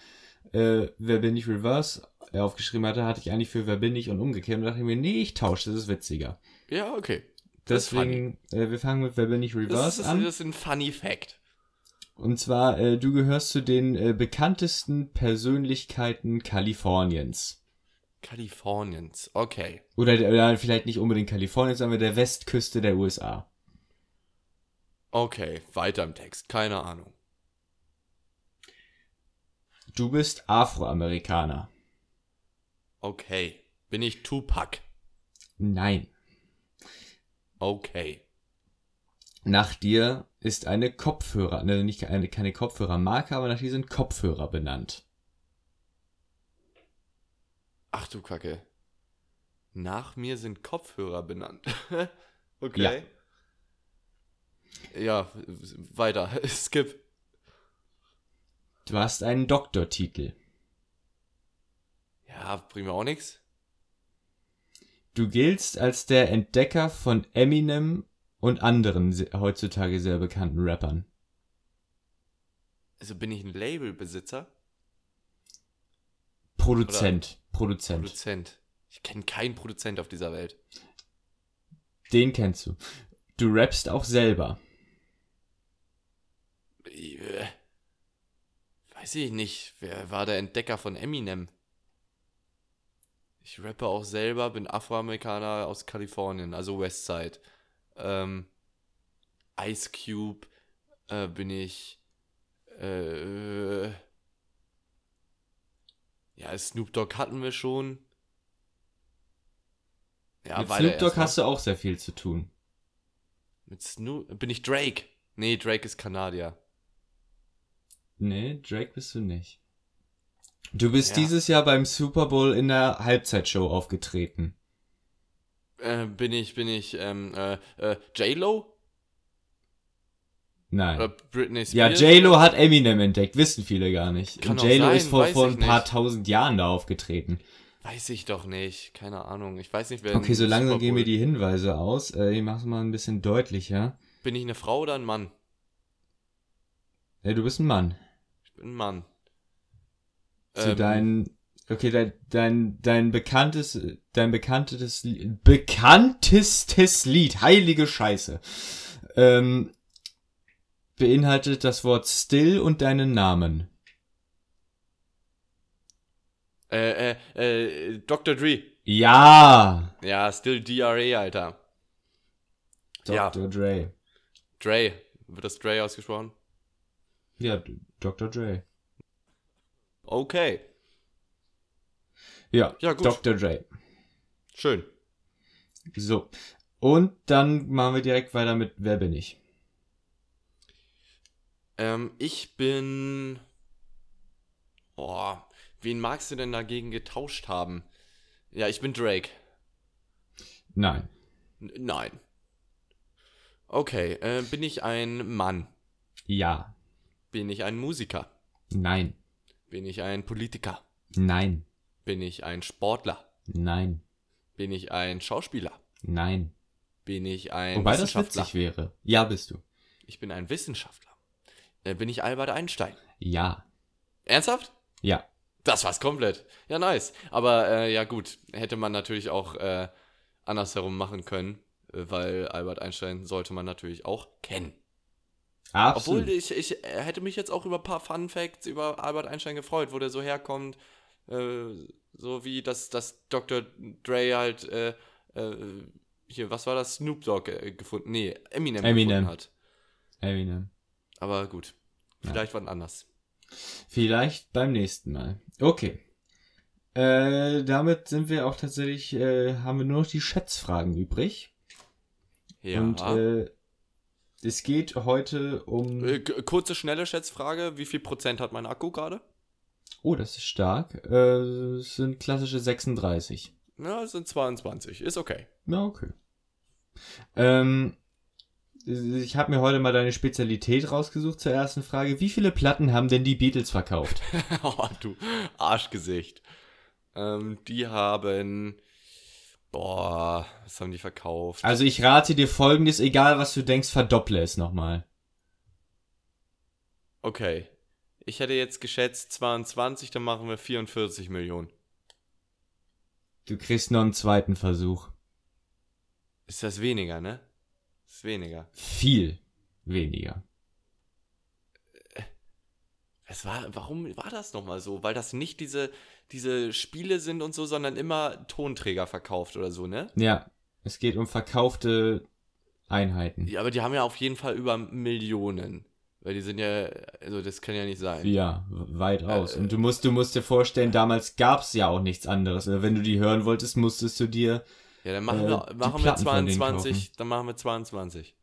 äh, Wer bin ich Reverse aufgeschrieben hatte, hatte ich eigentlich für Wer bin ich und umgekehrt und dachte mir, nee, ich tausche, das ist witziger. Ja, okay. Das Deswegen, äh, wir fangen mit Wer bin ich Das Reverse ist, an. das ist ein funny Fact. Und zwar, äh, du gehörst zu den äh, bekanntesten Persönlichkeiten Kaliforniens. Kaliforniens. Okay. Oder, oder vielleicht nicht unbedingt Kaliforniens, sondern der Westküste der USA. Okay, weiter im Text. Keine Ahnung. Du bist Afroamerikaner. Okay. Bin ich Tupac? Nein. Okay. Nach dir ist eine Kopfhörer, ne, nicht eine, keine Kopfhörermarke, aber nach dir sind Kopfhörer benannt. Ach du Kacke. Nach mir sind Kopfhörer benannt. okay. Ja. weiter. Skip. Du hast einen Doktortitel. Ja, bringt mir auch nichts. Du giltst als der Entdecker von Eminem und anderen heutzutage sehr bekannten Rappern. Also bin ich ein Labelbesitzer? Produzent. Produzent. Produzent. Ich kenne keinen Produzent auf dieser Welt. Den kennst du. Du rappst auch selber. Äh, Weiß ich nicht. Wer war der Entdecker von Eminem? Ich rappe auch selber, bin Afroamerikaner aus Kalifornien, also Westside. Ähm, Ice Cube äh, bin ich. Äh, ja, Snoop Dogg hatten wir schon. Ja, Mit Snoop Dogg hast du auch sehr viel zu tun. Mit Snoop. Bin ich Drake? Nee, Drake ist Kanadier. Nee, Drake bist du nicht. Du bist Ja. dieses Jahr beim Super Bowl in der Halbzeitshow aufgetreten. Äh, bin ich, bin ich, ähm, äh, äh, J-Lo? Nein. Oder Britney ja, Spears? J-Lo hat Eminem entdeckt, wissen viele gar nicht. Kann Und J-Lo ist vor, vor ein paar nicht. tausend Jahren da aufgetreten. Weiß ich doch nicht. Keine Ahnung. Ich weiß nicht, wer. Okay, so langsam gehen mir die Hinweise aus. Äh, ich mach's mal ein bisschen deutlicher. Bin ich eine Frau oder ein Mann? Ja, du bist ein Mann. Ich bin ein Mann. Zu Ähm, dein, okay, dein, dein, dein bekanntes, dein bekanntes, bekanntestes Lied, heilige Scheiße, ähm, beinhaltet das Wort still und deinen Namen. Äh, äh, äh, Dr. Dre. Ja! Ja, still DRE, Alter. Ja. Dr. Dre. Dre. Wird das Dre ausgesprochen? Ja, Dr. Dre. Okay. Ja, Ja, gut. Dr. Dre. Schön. So. Und dann machen wir direkt weiter mit Wer bin ich? Ähm, ich bin. Boah, wen magst du denn dagegen getauscht haben? Ja, ich bin Drake. Nein. N nein. Okay, äh, bin ich ein Mann? Ja. Bin ich ein Musiker? Nein. Bin ich ein Politiker? Nein. Bin ich ein Sportler? Nein. Bin ich ein Schauspieler? Nein. Bin ich ein Wobei das Wissenschaftler? witzig wäre. Ja, bist du. Ich bin ein Wissenschaftler. Äh, bin ich Albert Einstein? Ja. Ernsthaft? Ja. Das war's komplett. Ja, nice. Aber äh, ja gut, hätte man natürlich auch äh, andersherum machen können, äh, weil Albert Einstein sollte man natürlich auch kennen. Absolut. Obwohl ich, ich äh, hätte mich jetzt auch über ein paar Fun Facts über Albert Einstein gefreut, wo der so herkommt, äh, so wie dass, dass Dr. Dre halt, äh, äh, hier, was war das? Snoop Dogg äh, gefunden, nee, Eminem, Eminem. gefunden hat. Eminem. Aber gut, vielleicht wann anders. Vielleicht beim nächsten Mal. Okay. Äh, damit sind wir auch tatsächlich, äh, haben wir nur noch die Schätzfragen übrig. Ja. Und äh, es geht heute um. Äh, kurze, schnelle Schätzfrage, wie viel Prozent hat mein Akku gerade? Oh, das ist stark. Äh, es sind klassische 36. Ja, es sind 22, ist okay. Na, okay. Ähm, ich habe mir heute mal deine Spezialität rausgesucht zur ersten Frage. Wie viele Platten haben denn die Beatles verkauft? oh, du Arschgesicht. Ähm, die haben. Boah, was haben die verkauft? Also ich rate dir folgendes, egal was du denkst, verdopple es nochmal. Okay. Ich hätte jetzt geschätzt 22, dann machen wir 44 Millionen. Du kriegst noch einen zweiten Versuch. Ist das weniger, ne? Ist weniger. Viel weniger. Es war, warum war das nochmal so? Weil das nicht diese, diese Spiele sind und so, sondern immer Tonträger verkauft oder so, ne? Ja, es geht um verkaufte Einheiten. Ja, aber die haben ja auf jeden Fall über Millionen. Weil die sind ja, also das kann ja nicht sein. Ja, weit aus. Äh, Und du musst, du musst dir vorstellen, damals gab's ja auch nichts anderes. Also wenn du die hören wolltest, musstest du dir. Ja, dann machen äh, wir, die machen wir Platten von denen 22, dann machen wir 22.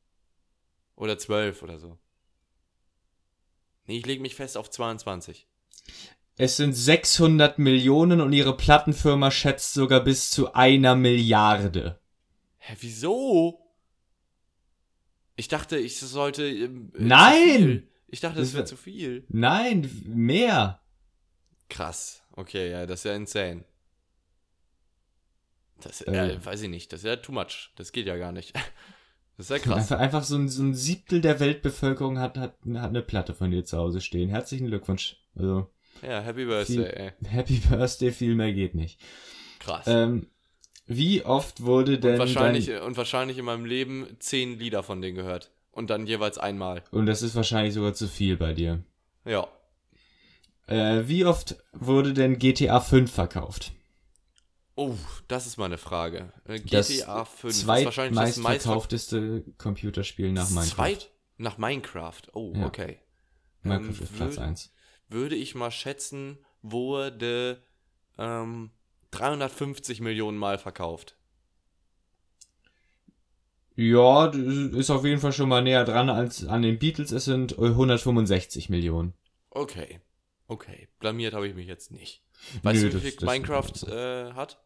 Oder 12 oder so. Nee, ich lege mich fest auf 22. Es sind 600 Millionen und ihre Plattenfirma schätzt sogar bis zu einer Milliarde. Hä, wieso? Ich dachte, ich sollte. ähm, äh, Nein! Ich dachte, das Das wäre wär- zu viel. Nein, mehr. Krass. Okay, ja, das ist ja insane. Das, Äh. äh, weiß ich nicht, das ist ja too much. Das geht ja gar nicht. Das ist ja krass. Einfach, einfach so, ein, so ein Siebtel der Weltbevölkerung hat, hat, hat eine Platte von dir zu Hause stehen. Herzlichen Glückwunsch. Also, Ja, Happy Birthday, ey. Happy Birthday, viel mehr geht nicht. Krass. Ähm, wie oft wurde denn und, wahrscheinlich, dein, und wahrscheinlich in meinem Leben zehn Lieder von denen gehört. Und dann jeweils einmal. und das ist wahrscheinlich sogar zu viel bei dir. Ja. Äh, wie oft wurde denn GTA 5 verkauft? Oh, das ist mal eine Frage. Das GTA 5 ist wahrscheinlich das meist zweitmeistverkaufteste Computerspiel nach Minecraft. Zweit nach Minecraft. Oh, Ja. okay. Minecraft Ähm, ist Platz würd- 1. Würde ich mal schätzen, wurde ähm, 350 Millionen Mal verkauft. Ja, das ist auf jeden Fall schon mal näher dran als an den Beatles. Es sind 165 Millionen. Okay. Okay. Blamiert habe ich mich jetzt nicht. Weißt Nö, du, wie das- viel das- Minecraft äh, hat?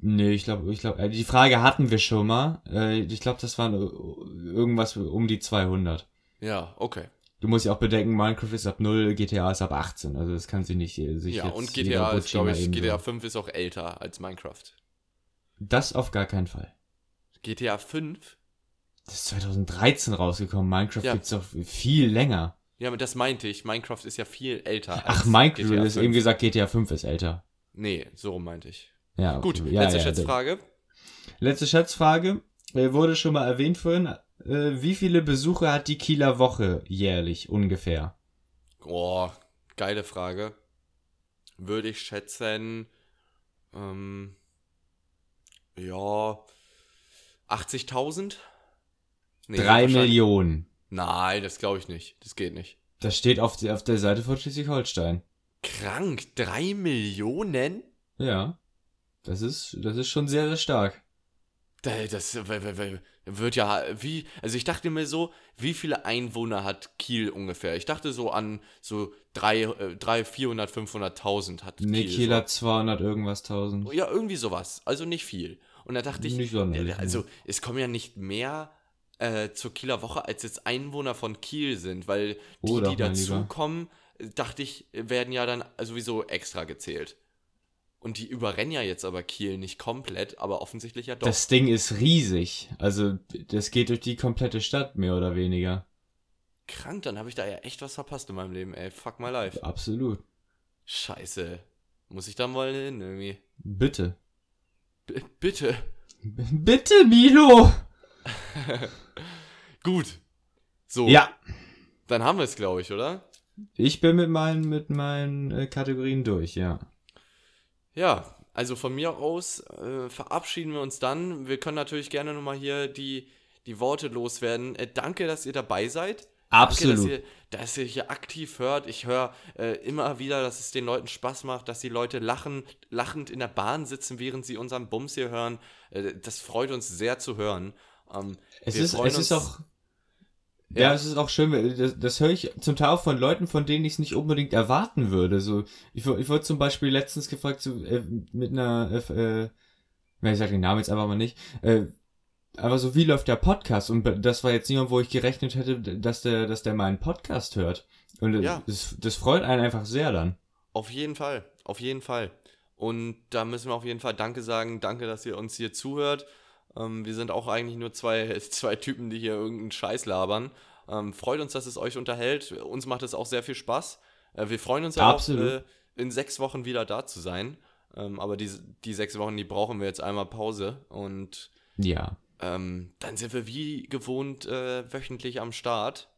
Nee, ich glaube, ich glaube, äh, die Frage hatten wir schon mal. Äh, ich glaube, das waren äh, irgendwas um die 200. Ja, okay. Du musst ja auch bedenken, Minecraft ist ab 0, GTA ist ab 18. Also das kann sie nicht sich Ja, und GTA ist, glaube ich, GTA so- 5 ist auch älter als Minecraft. Das auf gar keinen Fall. GTA 5? Das ist 2013 rausgekommen. Minecraft Ja. gibt's doch viel länger. Ja, aber das meinte ich. Minecraft ist ja viel älter Ach, als Minecraft, 5. eben gesagt, GTA 5 ist älter. Nee, so rum meinte ich. Ja, okay. Gut, ja, letzte ja, Schätzfrage. Letzte Schätzfrage. Äh, wurde schon mal erwähnt vorhin. Äh, wie viele Besucher hat die Kieler Woche jährlich ungefähr? Oh, geile Frage. Würde ich schätzen, ähm, ja, 80.000? Nee, Drei Millionen. Nein, das glaube ich nicht. Das geht nicht. Das steht auf, die, auf der Seite von Schleswig-Holstein. Krank, drei Millionen? Ja. Das ist, das ist schon sehr, sehr stark. Da- Das w- wird ja wie, also ich dachte mir so, wie viele Einwohner hat Kiel ungefähr? Ich dachte so an so drei, äh, drei 400, 500.000 hat Nee, Kiel. Kiel so. hat 200 irgendwas tausend. Ja, irgendwie sowas. Also nicht viel. Und da dachte ich, Nicht sonderlich, ja, also es kommen ja nicht mehr äh, zur Kieler Woche, als jetzt Einwohner von Kiel sind, weil die, Oh, die dazukommen, dachte ich, werden ja dann sowieso extra gezählt. Und die überrennen ja jetzt aber Kiel nicht komplett, aber offensichtlich ja doch. Das Ding ist riesig. Also, das geht durch die komplette Stadt, mehr oder weniger. Krank, dann habe ich da ja echt was verpasst in meinem Leben, ey. Fuck my life. Absolut. Scheiße. Muss ich da mal hin, irgendwie? Bitte. B bitte. B bitte, Milo! Gut. So. Ja. Dann haben wir es, glaube ich, oder? Ich bin mit meinen, mit meinen äh, Kategorien durch, ja. Ja, also von mir aus äh, verabschieden wir uns dann. Wir können natürlich gerne nochmal hier die, die Worte loswerden. Äh, danke, dass ihr dabei seid. Absolut. Danke, dass ihr, dass ihr hier aktiv hört. Ich höre äh, immer wieder, dass es den Leuten Spaß macht, dass die Leute lachen, lachend in der Bahn sitzen, während sie unseren Bums hier hören. Äh, das freut uns sehr zu hören. Ähm, Es wir ist, freuen es ist uns- auch. Ja, es ist auch schön, das, das höre ich zum Teil auch von Leuten, von denen ich es nicht unbedingt erwarten würde. So, ich, ich wurde zum Beispiel letztens gefragt, so, äh, mit einer, äh, äh, ich sag den Namen jetzt einfach mal nicht, äh, aber so, wie läuft der Podcast? Und das war jetzt niemand, wo ich gerechnet hätte, dass der, dass der meinen Podcast hört. Und Ja. das, das freut einen einfach sehr dann. Auf jeden Fall, auf jeden Fall. Und da müssen wir auf jeden Fall Danke sagen. Danke, dass ihr uns hier zuhört. Ähm, wir sind auch eigentlich nur zwei, zwei Typen, die hier irgendeinen Scheiß labern. Ähm, freut uns, dass es euch unterhält. Uns macht es auch sehr viel Spaß. Äh, wir freuen uns ja auch, äh, in sechs Wochen wieder da zu sein. Ähm, aber die, die sechs Wochen, die brauchen wir jetzt einmal Pause. Und Ja. ähm, dann sind wir wie gewohnt äh, wöchentlich am Start.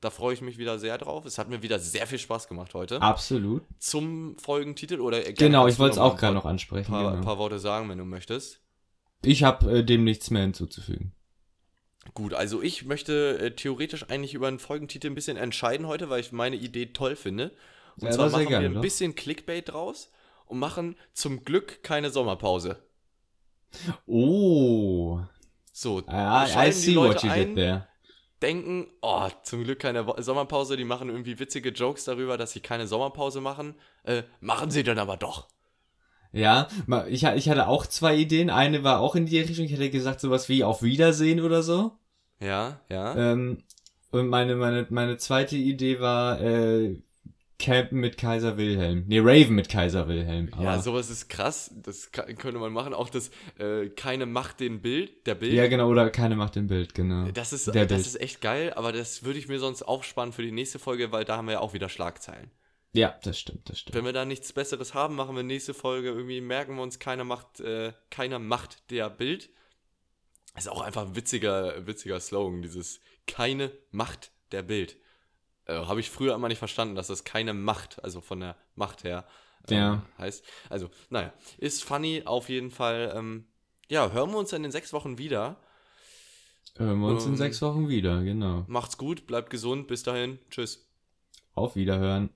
Da freue ich mich wieder sehr drauf. Es hat mir wieder sehr viel Spaß gemacht heute Absolut. zum Folgentitel oder Genau, ich wollte es auch gerade ein noch ansprechen. paar, Genau. paar Worte sagen, wenn du möchtest. Ich habe äh, dem nichts mehr hinzuzufügen. Gut, also ich möchte äh, theoretisch eigentlich über einen Folgentitel ein bisschen entscheiden heute, weil ich meine Idee toll finde. Und Ja, zwar machen gerne, wir ein doch. bisschen Clickbait draus und machen zum Glück keine Sommerpause. Oh. So, I, I schalten see what you ein, did there. denken, oh, zum Glück keine Sommerpause, die machen irgendwie witzige Jokes darüber, dass sie keine Sommerpause machen. Äh, machen sie dann aber doch. Ja, ich, ich hatte auch zwei Ideen. Eine war auch in die Richtung. Ich hätte gesagt, sowas wie auf Wiedersehen oder so. Ja, ja. Ähm, und meine, meine, meine zweite Idee war äh, Campen mit Kaiser Wilhelm. Nee, Raven mit Kaiser Wilhelm. Aber, Ja, sowas ist krass. Das kann, könnte man machen. Auch das äh, keine Macht den Bild, der Bild. ja, genau, oder keine Macht im Bild, genau. Das ist, Der das Bild. ist echt geil, aber das würde ich mir sonst aufsparen für die nächste Folge, weil da haben wir ja auch wieder Schlagzeilen. Ja, das stimmt, das stimmt. Wenn wir da nichts Besseres haben, machen wir nächste Folge irgendwie, merken wir uns, keiner macht, äh, keiner macht der Bild. Ist auch einfach ein witziger, witziger Slogan, dieses keine Macht der Bild. Äh, Habe ich früher immer nicht verstanden, dass das keine Macht, also von der Macht her, ähm, Ja. heißt. Also, naja, ist funny auf jeden Fall. Ähm, ja, hören wir uns in den sechs Wochen wieder. Hören wir uns in Ähm, sechs Wochen wieder, genau. Macht's gut, bleibt gesund, bis dahin, tschüss. Auf Wiederhören.